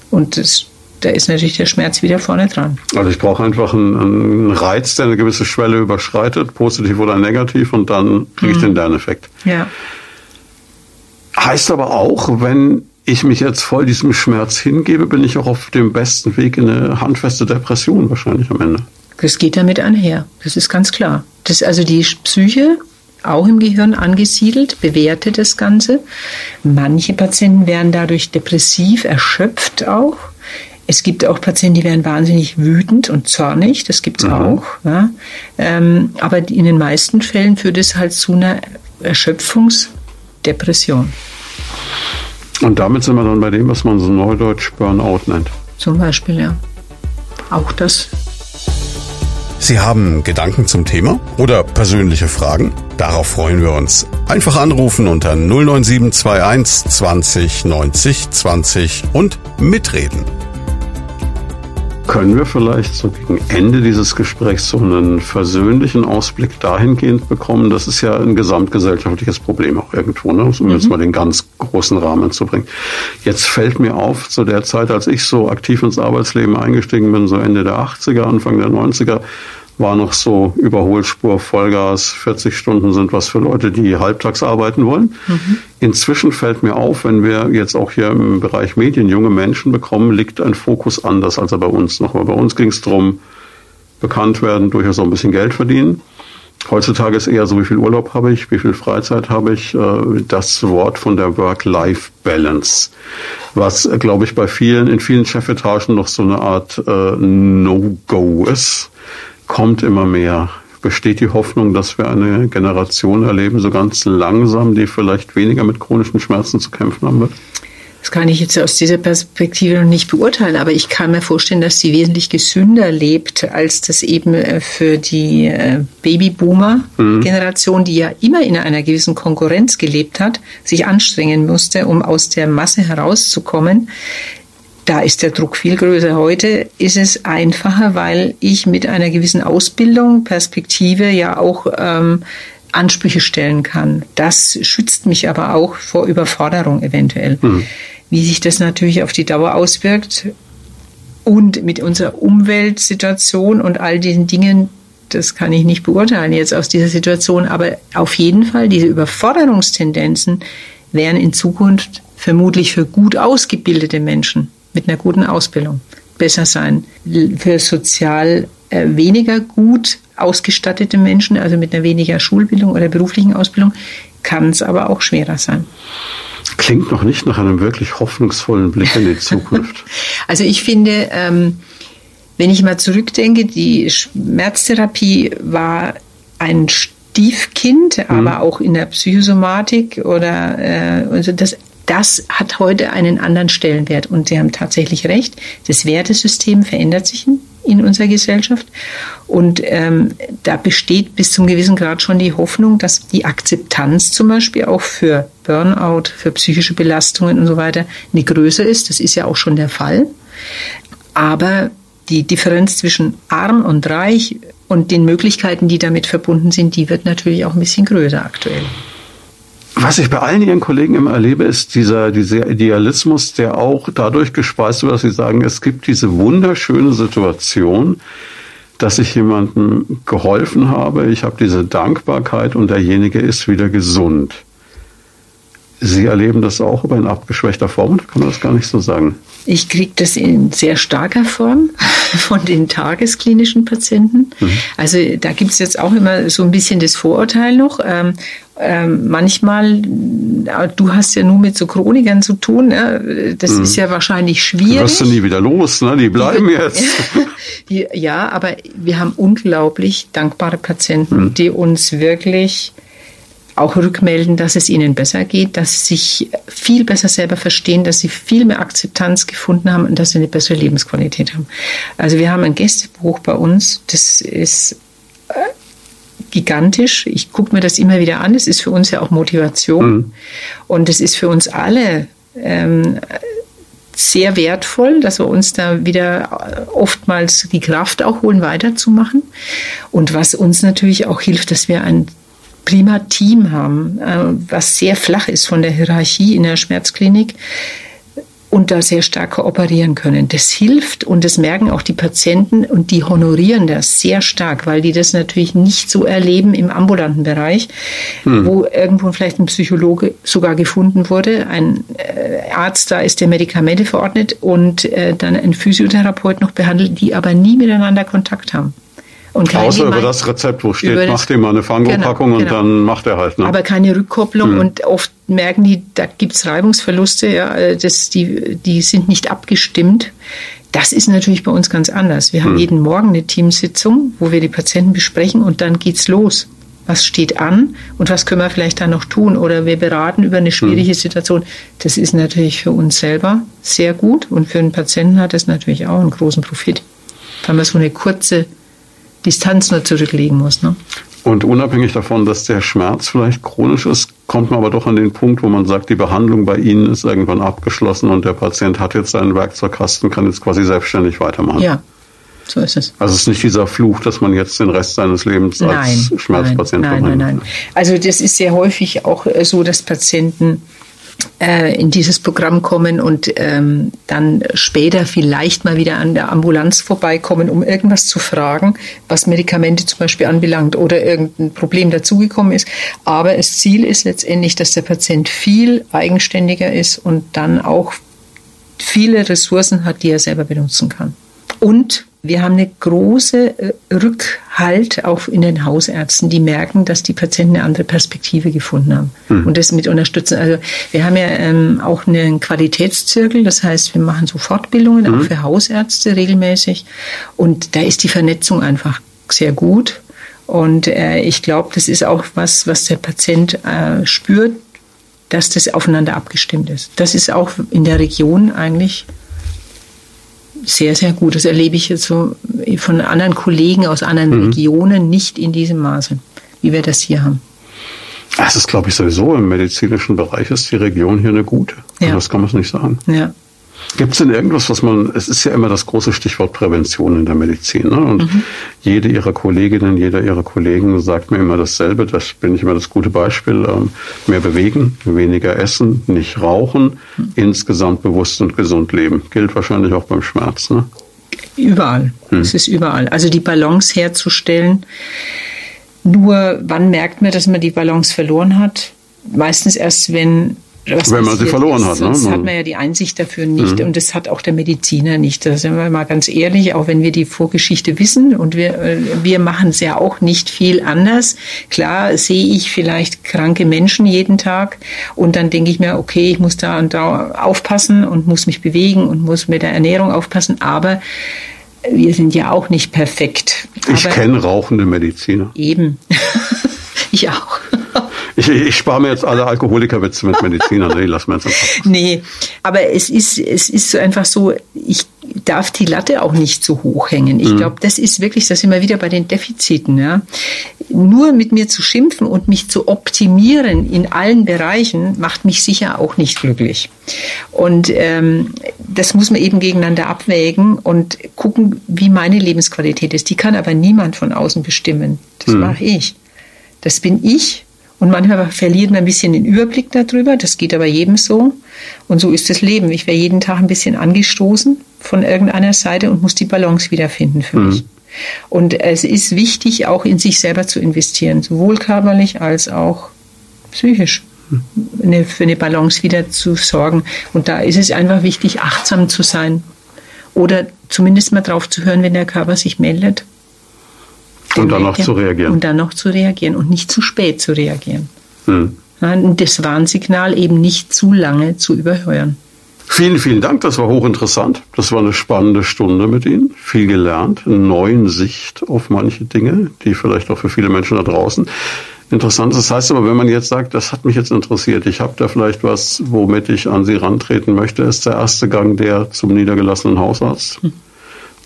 Und das, da ist natürlich der Schmerz wieder vorne dran. Also ich brauche einfach einen, einen, Reiz, der eine gewisse Schwelle überschreitet, positiv oder negativ, und dann kriege ich mhm. den Lerneffekt. Ja. Heißt aber auch, wenn ich mich jetzt voll diesem Schmerz hingebe, bin ich auch auf dem besten Weg in eine handfeste Depression wahrscheinlich am Ende. Das geht damit einher. Das ist ganz klar. Das ist also die Psyche auch im Gehirn angesiedelt, bewertet das Ganze. Manche Patienten werden dadurch depressiv, erschöpft auch. Es gibt auch Patienten, die werden wahnsinnig wütend und zornig, das gibt es mhm. auch. Ja. Ähm, aber in den meisten Fällen führt es halt zu einer Erschöpfungsdepression. Und damit sind wir dann bei dem, was man so neudeutsch Burnout nennt. Zum Beispiel, ja. Auch das. Sie haben Gedanken zum Thema oder persönliche Fragen? Darauf freuen wir uns. Einfach anrufen unter 09721 20 90 20 und mitreden können wir vielleicht so gegen Ende dieses Gesprächs so einen versöhnlichen Ausblick dahingehend bekommen? Das ist ja ein gesamtgesellschaftliches Problem auch irgendwo, ne? um mhm. jetzt mal den ganz großen Rahmen zu bringen. Jetzt fällt mir auf, zu der Zeit, als ich so aktiv ins Arbeitsleben eingestiegen bin, so Ende der 80er, Anfang der 90er, war noch so Überholspur, Vollgas, 40 Stunden sind was für Leute, die halbtags arbeiten wollen. Mhm. Inzwischen fällt mir auf, wenn wir jetzt auch hier im Bereich Medien junge Menschen bekommen, liegt ein Fokus anders, als er bei uns noch war. Bei uns ging es darum, bekannt werden, durchaus auch ein bisschen Geld verdienen. Heutzutage ist eher so, wie viel Urlaub habe ich, wie viel Freizeit habe ich, äh, das Wort von der Work-Life-Balance, was, glaube ich, bei vielen, in vielen Chefetagen noch so eine Art äh, No-Go ist kommt immer mehr. Besteht die Hoffnung, dass wir eine Generation erleben, so ganz langsam, die vielleicht weniger mit chronischen Schmerzen zu kämpfen haben wird? Das kann ich jetzt aus dieser Perspektive noch nicht beurteilen, aber ich kann mir vorstellen, dass sie wesentlich gesünder lebt, als das eben äh, für die äh, Babyboomer-Generation, die ja immer in einer gewissen Konkurrenz gelebt hat, sich anstrengen musste, um aus der Masse herauszukommen. Da ist der Druck viel größer. Heute ist es einfacher, weil ich mit einer gewissen Ausbildung, Perspektive ja auch ähm, Ansprüche stellen kann. Das schützt mich aber auch vor Überforderung eventuell. Mhm. Wie sich das natürlich auf die Dauer auswirkt und mit unserer Umweltsituation und all diesen Dingen, das kann ich nicht beurteilen jetzt aus dieser Situation, aber auf jeden Fall diese Überforderungstendenzen wären in Zukunft vermutlich für gut ausgebildete Menschen mit einer guten Ausbildung besser sein. Für sozial äh, weniger gut ausgestattete Menschen, also mit einer weniger Schulbildung oder beruflichen Ausbildung, kann es aber auch schwerer sein. Klingt noch nicht nach einem wirklich hoffnungsvollen Blick in die Zukunft. also ich finde, ähm, wenn ich mal zurückdenke, die Schmerztherapie war ein Stiefkind, mhm. aber auch in der Psychosomatik oder äh, also das das hat heute einen anderen Stellenwert. Und Sie haben tatsächlich recht, das Wertesystem verändert sich in, unserer Gesellschaft. Und ähm, da besteht bis zum gewissen Grad schon die Hoffnung, dass die Akzeptanz zum Beispiel auch für Burnout, für psychische Belastungen und so weiter eine größer ist. Das ist ja auch schon der Fall. Aber die Differenz zwischen arm und reich und den Möglichkeiten, die damit verbunden sind, die wird natürlich auch ein bisschen größer aktuell. Was ich bei allen Ihren Kollegen immer erlebe, ist dieser, dieser Idealismus, der auch dadurch gespeist wird, dass Sie sagen, es gibt diese wunderschöne Situation, dass ich jemandem geholfen habe, ich habe diese Dankbarkeit und derjenige ist wieder gesund. Sie erleben das auch, aber in abgeschwächter Form, kann man das gar nicht so sagen. Ich kriege das in sehr starker Form von den tagesklinischen Patienten. Mhm. Also da gibt es jetzt auch immer so ein bisschen das Vorurteil noch. Ähm, ähm, manchmal, du hast ja nur mit so Chronikern zu tun, ne? das mhm. ist ja wahrscheinlich schwierig. Du wirst du nie wieder los, ne? die bleiben die, jetzt. ja, aber wir haben unglaublich dankbare Patienten, mhm. die uns wirklich auch rückmelden, dass es ihnen besser geht, dass sie sich viel besser selber verstehen, dass sie viel mehr Akzeptanz gefunden haben und dass sie eine bessere Lebensqualität haben. Also wir haben ein Gästebuch bei uns, das ist äh, gigantisch. Ich gucke mir das immer wieder an. Es ist für uns ja auch Motivation. Mhm. Und es ist für uns alle ähm, sehr wertvoll, dass wir uns da wieder oftmals die Kraft auch holen, weiterzumachen. Und was uns natürlich auch hilft, dass wir ein prima Team haben, äh, was sehr flach ist von der Hierarchie in der Schmerzklinik und da sehr stark kooperieren können. Das hilft und das merken auch die Patienten und die honorieren das sehr stark, weil die das natürlich nicht so erleben im ambulanten Bereich, hm. wo irgendwo vielleicht ein Psychologe sogar gefunden wurde, ein äh, Arzt da ist, der Medikamente verordnet und äh, dann ein Physiotherapeut noch behandelt, die aber nie miteinander Kontakt haben. Und Außer über das Rezept, wo steht, macht ihm mal eine Fango-Packung genau, genau. und dann macht er halt. Ne? Aber keine Rückkopplung mhm. und oft merken die, da gibt's Reibungsverluste, ja, äh, das, die, die sind nicht abgestimmt. Das ist natürlich bei uns ganz anders. Wir haben mhm. jeden Morgen eine Teamsitzung, wo wir die Patienten besprechen und dann geht's los. Was steht an und was können wir vielleicht da noch tun? Oder wir beraten über eine schwierige mhm. Situation. Das ist natürlich für uns selber sehr gut und für den Patienten hat das natürlich auch einen großen Profit. Wenn man so eine kurze Distanz nur zurücklegen muss. Ne? Und unabhängig davon, dass der Schmerz vielleicht chronisch ist, kommt man aber doch an den Punkt, wo man sagt, die Behandlung bei Ihnen ist irgendwann abgeschlossen und der Patient hat jetzt seinen Werkzeugkasten, kann jetzt quasi selbstständig weitermachen. Ja, so ist es. Also es ist nicht dieser Fluch, dass man jetzt den Rest seines Lebens nein, als Schmerzpatient nein, nein, nein, nein. Also das ist sehr häufig auch so, dass Patienten äh, in dieses Programm kommen und ähm, dann später vielleicht mal wieder an der Ambulanz vorbeikommen, um irgendwas zu fragen, was Medikamente zum Beispiel anbelangt oder irgendein Problem dazugekommen ist. Aber das Ziel ist letztendlich, dass der Patient viel eigenständiger ist und dann auch viele Ressourcen hat, die er selber benutzen kann. Und wir haben eine große äh, Rückhalt auch in den Hausärzten, die merken, dass die Patienten eine andere Perspektive gefunden haben mhm. und das mit unterstützen. Also wir haben ja ähm, auch einen Qualitätszirkel, das heißt, wir machen so Fortbildungen mhm. auch für Hausärzte regelmäßig und da ist die Vernetzung einfach sehr gut und äh, ich glaube, das ist auch was, was der Patient äh, spürt, dass das aufeinander abgestimmt ist. Das ist auch in der Region eigentlich sehr, sehr gut. Das erlebe ich jetzt so von anderen Kollegen aus anderen mhm. Regionen nicht in diesem Maße, wie wir das hier haben. Das ist, glaube ich, sowieso im medizinischen Bereich ist die Region hier eine gute. Ja. Das kann man nicht sagen. Ja. Gibt es denn irgendwas, was man, es ist ja immer das große Stichwort Prävention in der Medizin. Ne? Und mhm. jede ihrer Kolleginnen, jeder ihrer Kollegen sagt mir immer dasselbe. Das bin ich immer das gute Beispiel. Ähm, mehr bewegen, weniger essen, nicht rauchen, mhm. insgesamt bewusst und gesund leben. Gilt wahrscheinlich auch beim Schmerz. Ne? Überall. Mhm. Es ist überall. Also die Balance herzustellen. Nur wann merkt man, dass man die Balance verloren hat? Meistens erst, wenn was Wenn man sie verloren hat. Ne? Sonst hat man ja die Einsicht dafür nicht mhm. und das hat auch der Mediziner nicht. Da sind wir mal ganz ehrlich, auch wenn wir die Vorgeschichte wissen und wir, äh, wir machen es ja auch nicht viel anders. Klar sehe ich vielleicht kranke Menschen jeden Tag und dann denke ich mir, okay, ich muss da und da aufpassen und muss mich bewegen und muss mit der Ernährung aufpassen, aber wir sind ja auch nicht perfekt. Ich kenne rauchende Mediziner. Eben. ich auch. Ich, ich spare mir jetzt alle Alkoholikerwitze mit Medizinern. Nee, lass mir jetzt einfach. Nee, aber es ist, es ist so einfach so, ich darf die Latte auch nicht zu hoch hängen. Ich mhm. glaube, das ist wirklich, das sind wir wieder bei den Defiziten. Ja. Nur mit mir zu schimpfen und mich zu optimieren in allen Bereichen macht mich sicher auch nicht glücklich. Und ähm, das muss man eben gegeneinander abwägen und gucken, wie meine Lebensqualität ist. Die kann aber niemand von außen bestimmen. Das mhm. mache ich. Das bin ich und manchmal verliert man ein bisschen den Überblick darüber. Das geht aber jedem so. Und so ist das Leben. Ich wäre jeden Tag ein bisschen angestoßen von irgendeiner Seite und muss die Balance wiederfinden für mhm. mich. Und es ist wichtig, auch in sich selber zu investieren, sowohl körperlich als auch psychisch. Eine, für eine Balance wieder zu sorgen. Und da ist es einfach wichtig, achtsam zu sein. Oder zumindest mal drauf zu hören, wenn der Körper sich meldet und dann noch zu reagieren. Und dann noch zu reagieren und nicht zu spät zu reagieren. Hm. Das Warnsignal eben nicht zu lange zu überhören. Vielen, vielen Dank. Das war hochinteressant. Das war eine spannende Stunde mit Ihnen. Viel gelernt, eine neue Sicht auf manche Dinge, die vielleicht auch für viele Menschen da draußen interessant ist. Das heißt aber, wenn man jetzt sagt, das hat mich jetzt interessiert, ich habe da vielleicht was, womit ich an Sie rantreten möchte, ist der erste Gang der zum niedergelassenen Hausarzt. Hm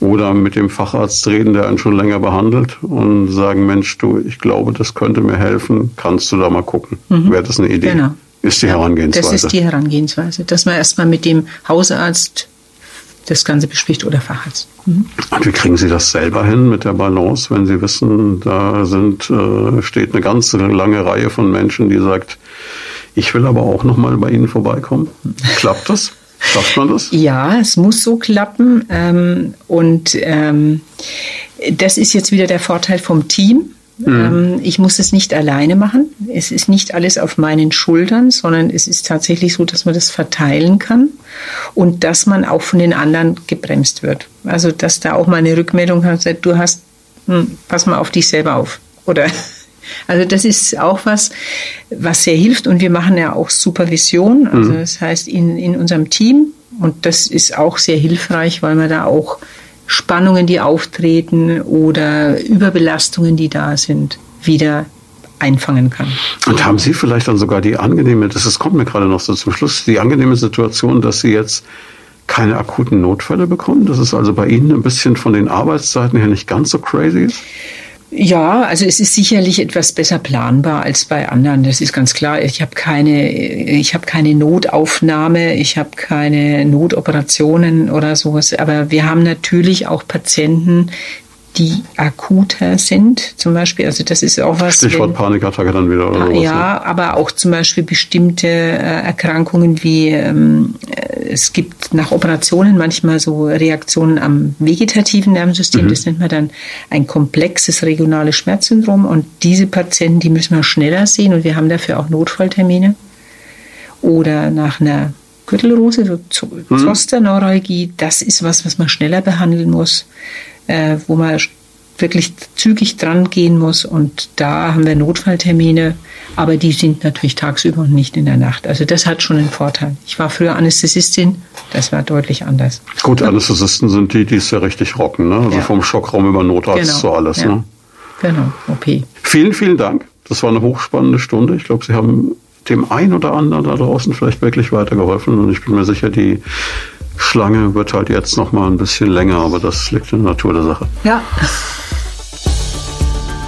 oder mit dem Facharzt reden, der einen schon länger behandelt und sagen, Mensch, du, ich glaube, das könnte mir helfen, kannst du da mal gucken. Mhm. Wäre das eine Idee? Genau. Ist die Herangehensweise. Das ist die Herangehensweise, dass man erstmal mit dem Hausarzt das Ganze bespricht oder Facharzt. Mhm. Und wie kriegen Sie das selber hin mit der Balance, wenn Sie wissen, da sind, äh, steht eine ganze lange Reihe von Menschen, die sagt, ich will aber auch noch mal bei Ihnen vorbeikommen. Klappt das? Schafft man das? Ja, es muss so klappen. Ähm, und ähm, das ist jetzt wieder der Vorteil vom Team. Mhm. Ähm, ich muss es nicht alleine machen. Es ist nicht alles auf meinen Schultern, sondern es ist tatsächlich so, dass man das verteilen kann und dass man auch von den anderen gebremst wird. Also, dass da auch mal eine Rückmeldung hat, du hast, hm, pass mal auf dich selber auf. Oder also das ist auch was, was sehr hilft und wir machen ja auch Supervision, also mhm. das heißt in, in unserem Team und das ist auch sehr hilfreich, weil man da auch Spannungen, die auftreten oder Überbelastungen, die da sind, wieder einfangen kann. Und haben Sie vielleicht dann sogar die angenehme, das, das kommt mir gerade noch so zum Schluss, die angenehme Situation, dass Sie jetzt keine akuten Notfälle bekommen? Dass es also bei Ihnen ein bisschen von den Arbeitszeiten her nicht ganz so crazy ist? Ja, also es ist sicherlich etwas besser planbar als bei anderen. Das ist ganz klar. Ich habe keine, ich habe keine Notaufnahme, ich habe keine Notoperationen oder sowas. Aber wir haben natürlich auch Patienten, die akuter sind, zum Beispiel. Also das ist auch was. Stichwort wenn, Panikattacke dann wieder oder sowas. Ja, aber auch zum Beispiel bestimmte äh, Erkrankungen wie ähm, äh, es gibt nach Operationen manchmal so Reaktionen am vegetativen Nervensystem. Mhm. Das nennt man dann ein komplexes regionales Schmerzsyndrom. Und diese Patienten, die müssen wir schneller sehen und wir haben dafür auch Notfalltermine. Oder nach einer Gürtelrose, so mhm. Zosterneuralgie, das ist was, was man schneller behandeln muss äh, wo man wirklich zügig dran gehen muss. Und da haben wir Notfalltermine, aber die sind natürlich tagsüber und nicht in der Nacht. Also das hat schon einen Vorteil. Ich war früher Anästhesistin, das war deutlich anders. Gut, Anästhesisten sind die, die es ja richtig rocken, ne? Also ja. vom Schockraum über Notarzt genau. zu alles. Ja. Ne? Genau, OP. Vielen, vielen Dank. Das war eine hochspannende Stunde. Ich glaube, Sie haben dem einen oder anderen da draußen vielleicht wirklich weitergeholfen. Und ich bin mir sicher, die Schlange wird halt jetzt noch mal ein bisschen länger, aber das liegt in der Natur der Sache. Ja.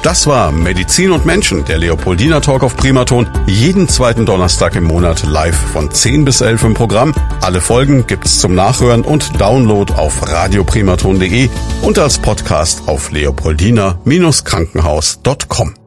Das war Medizin und Menschen, der Leopoldina Talk auf Primaton. Jeden zweiten Donnerstag im Monat live von 10 bis 11 im Programm. Alle Folgen gibt's zum Nachhören und Download auf radioprimaton.de und als Podcast auf leopoldina-krankenhaus.com.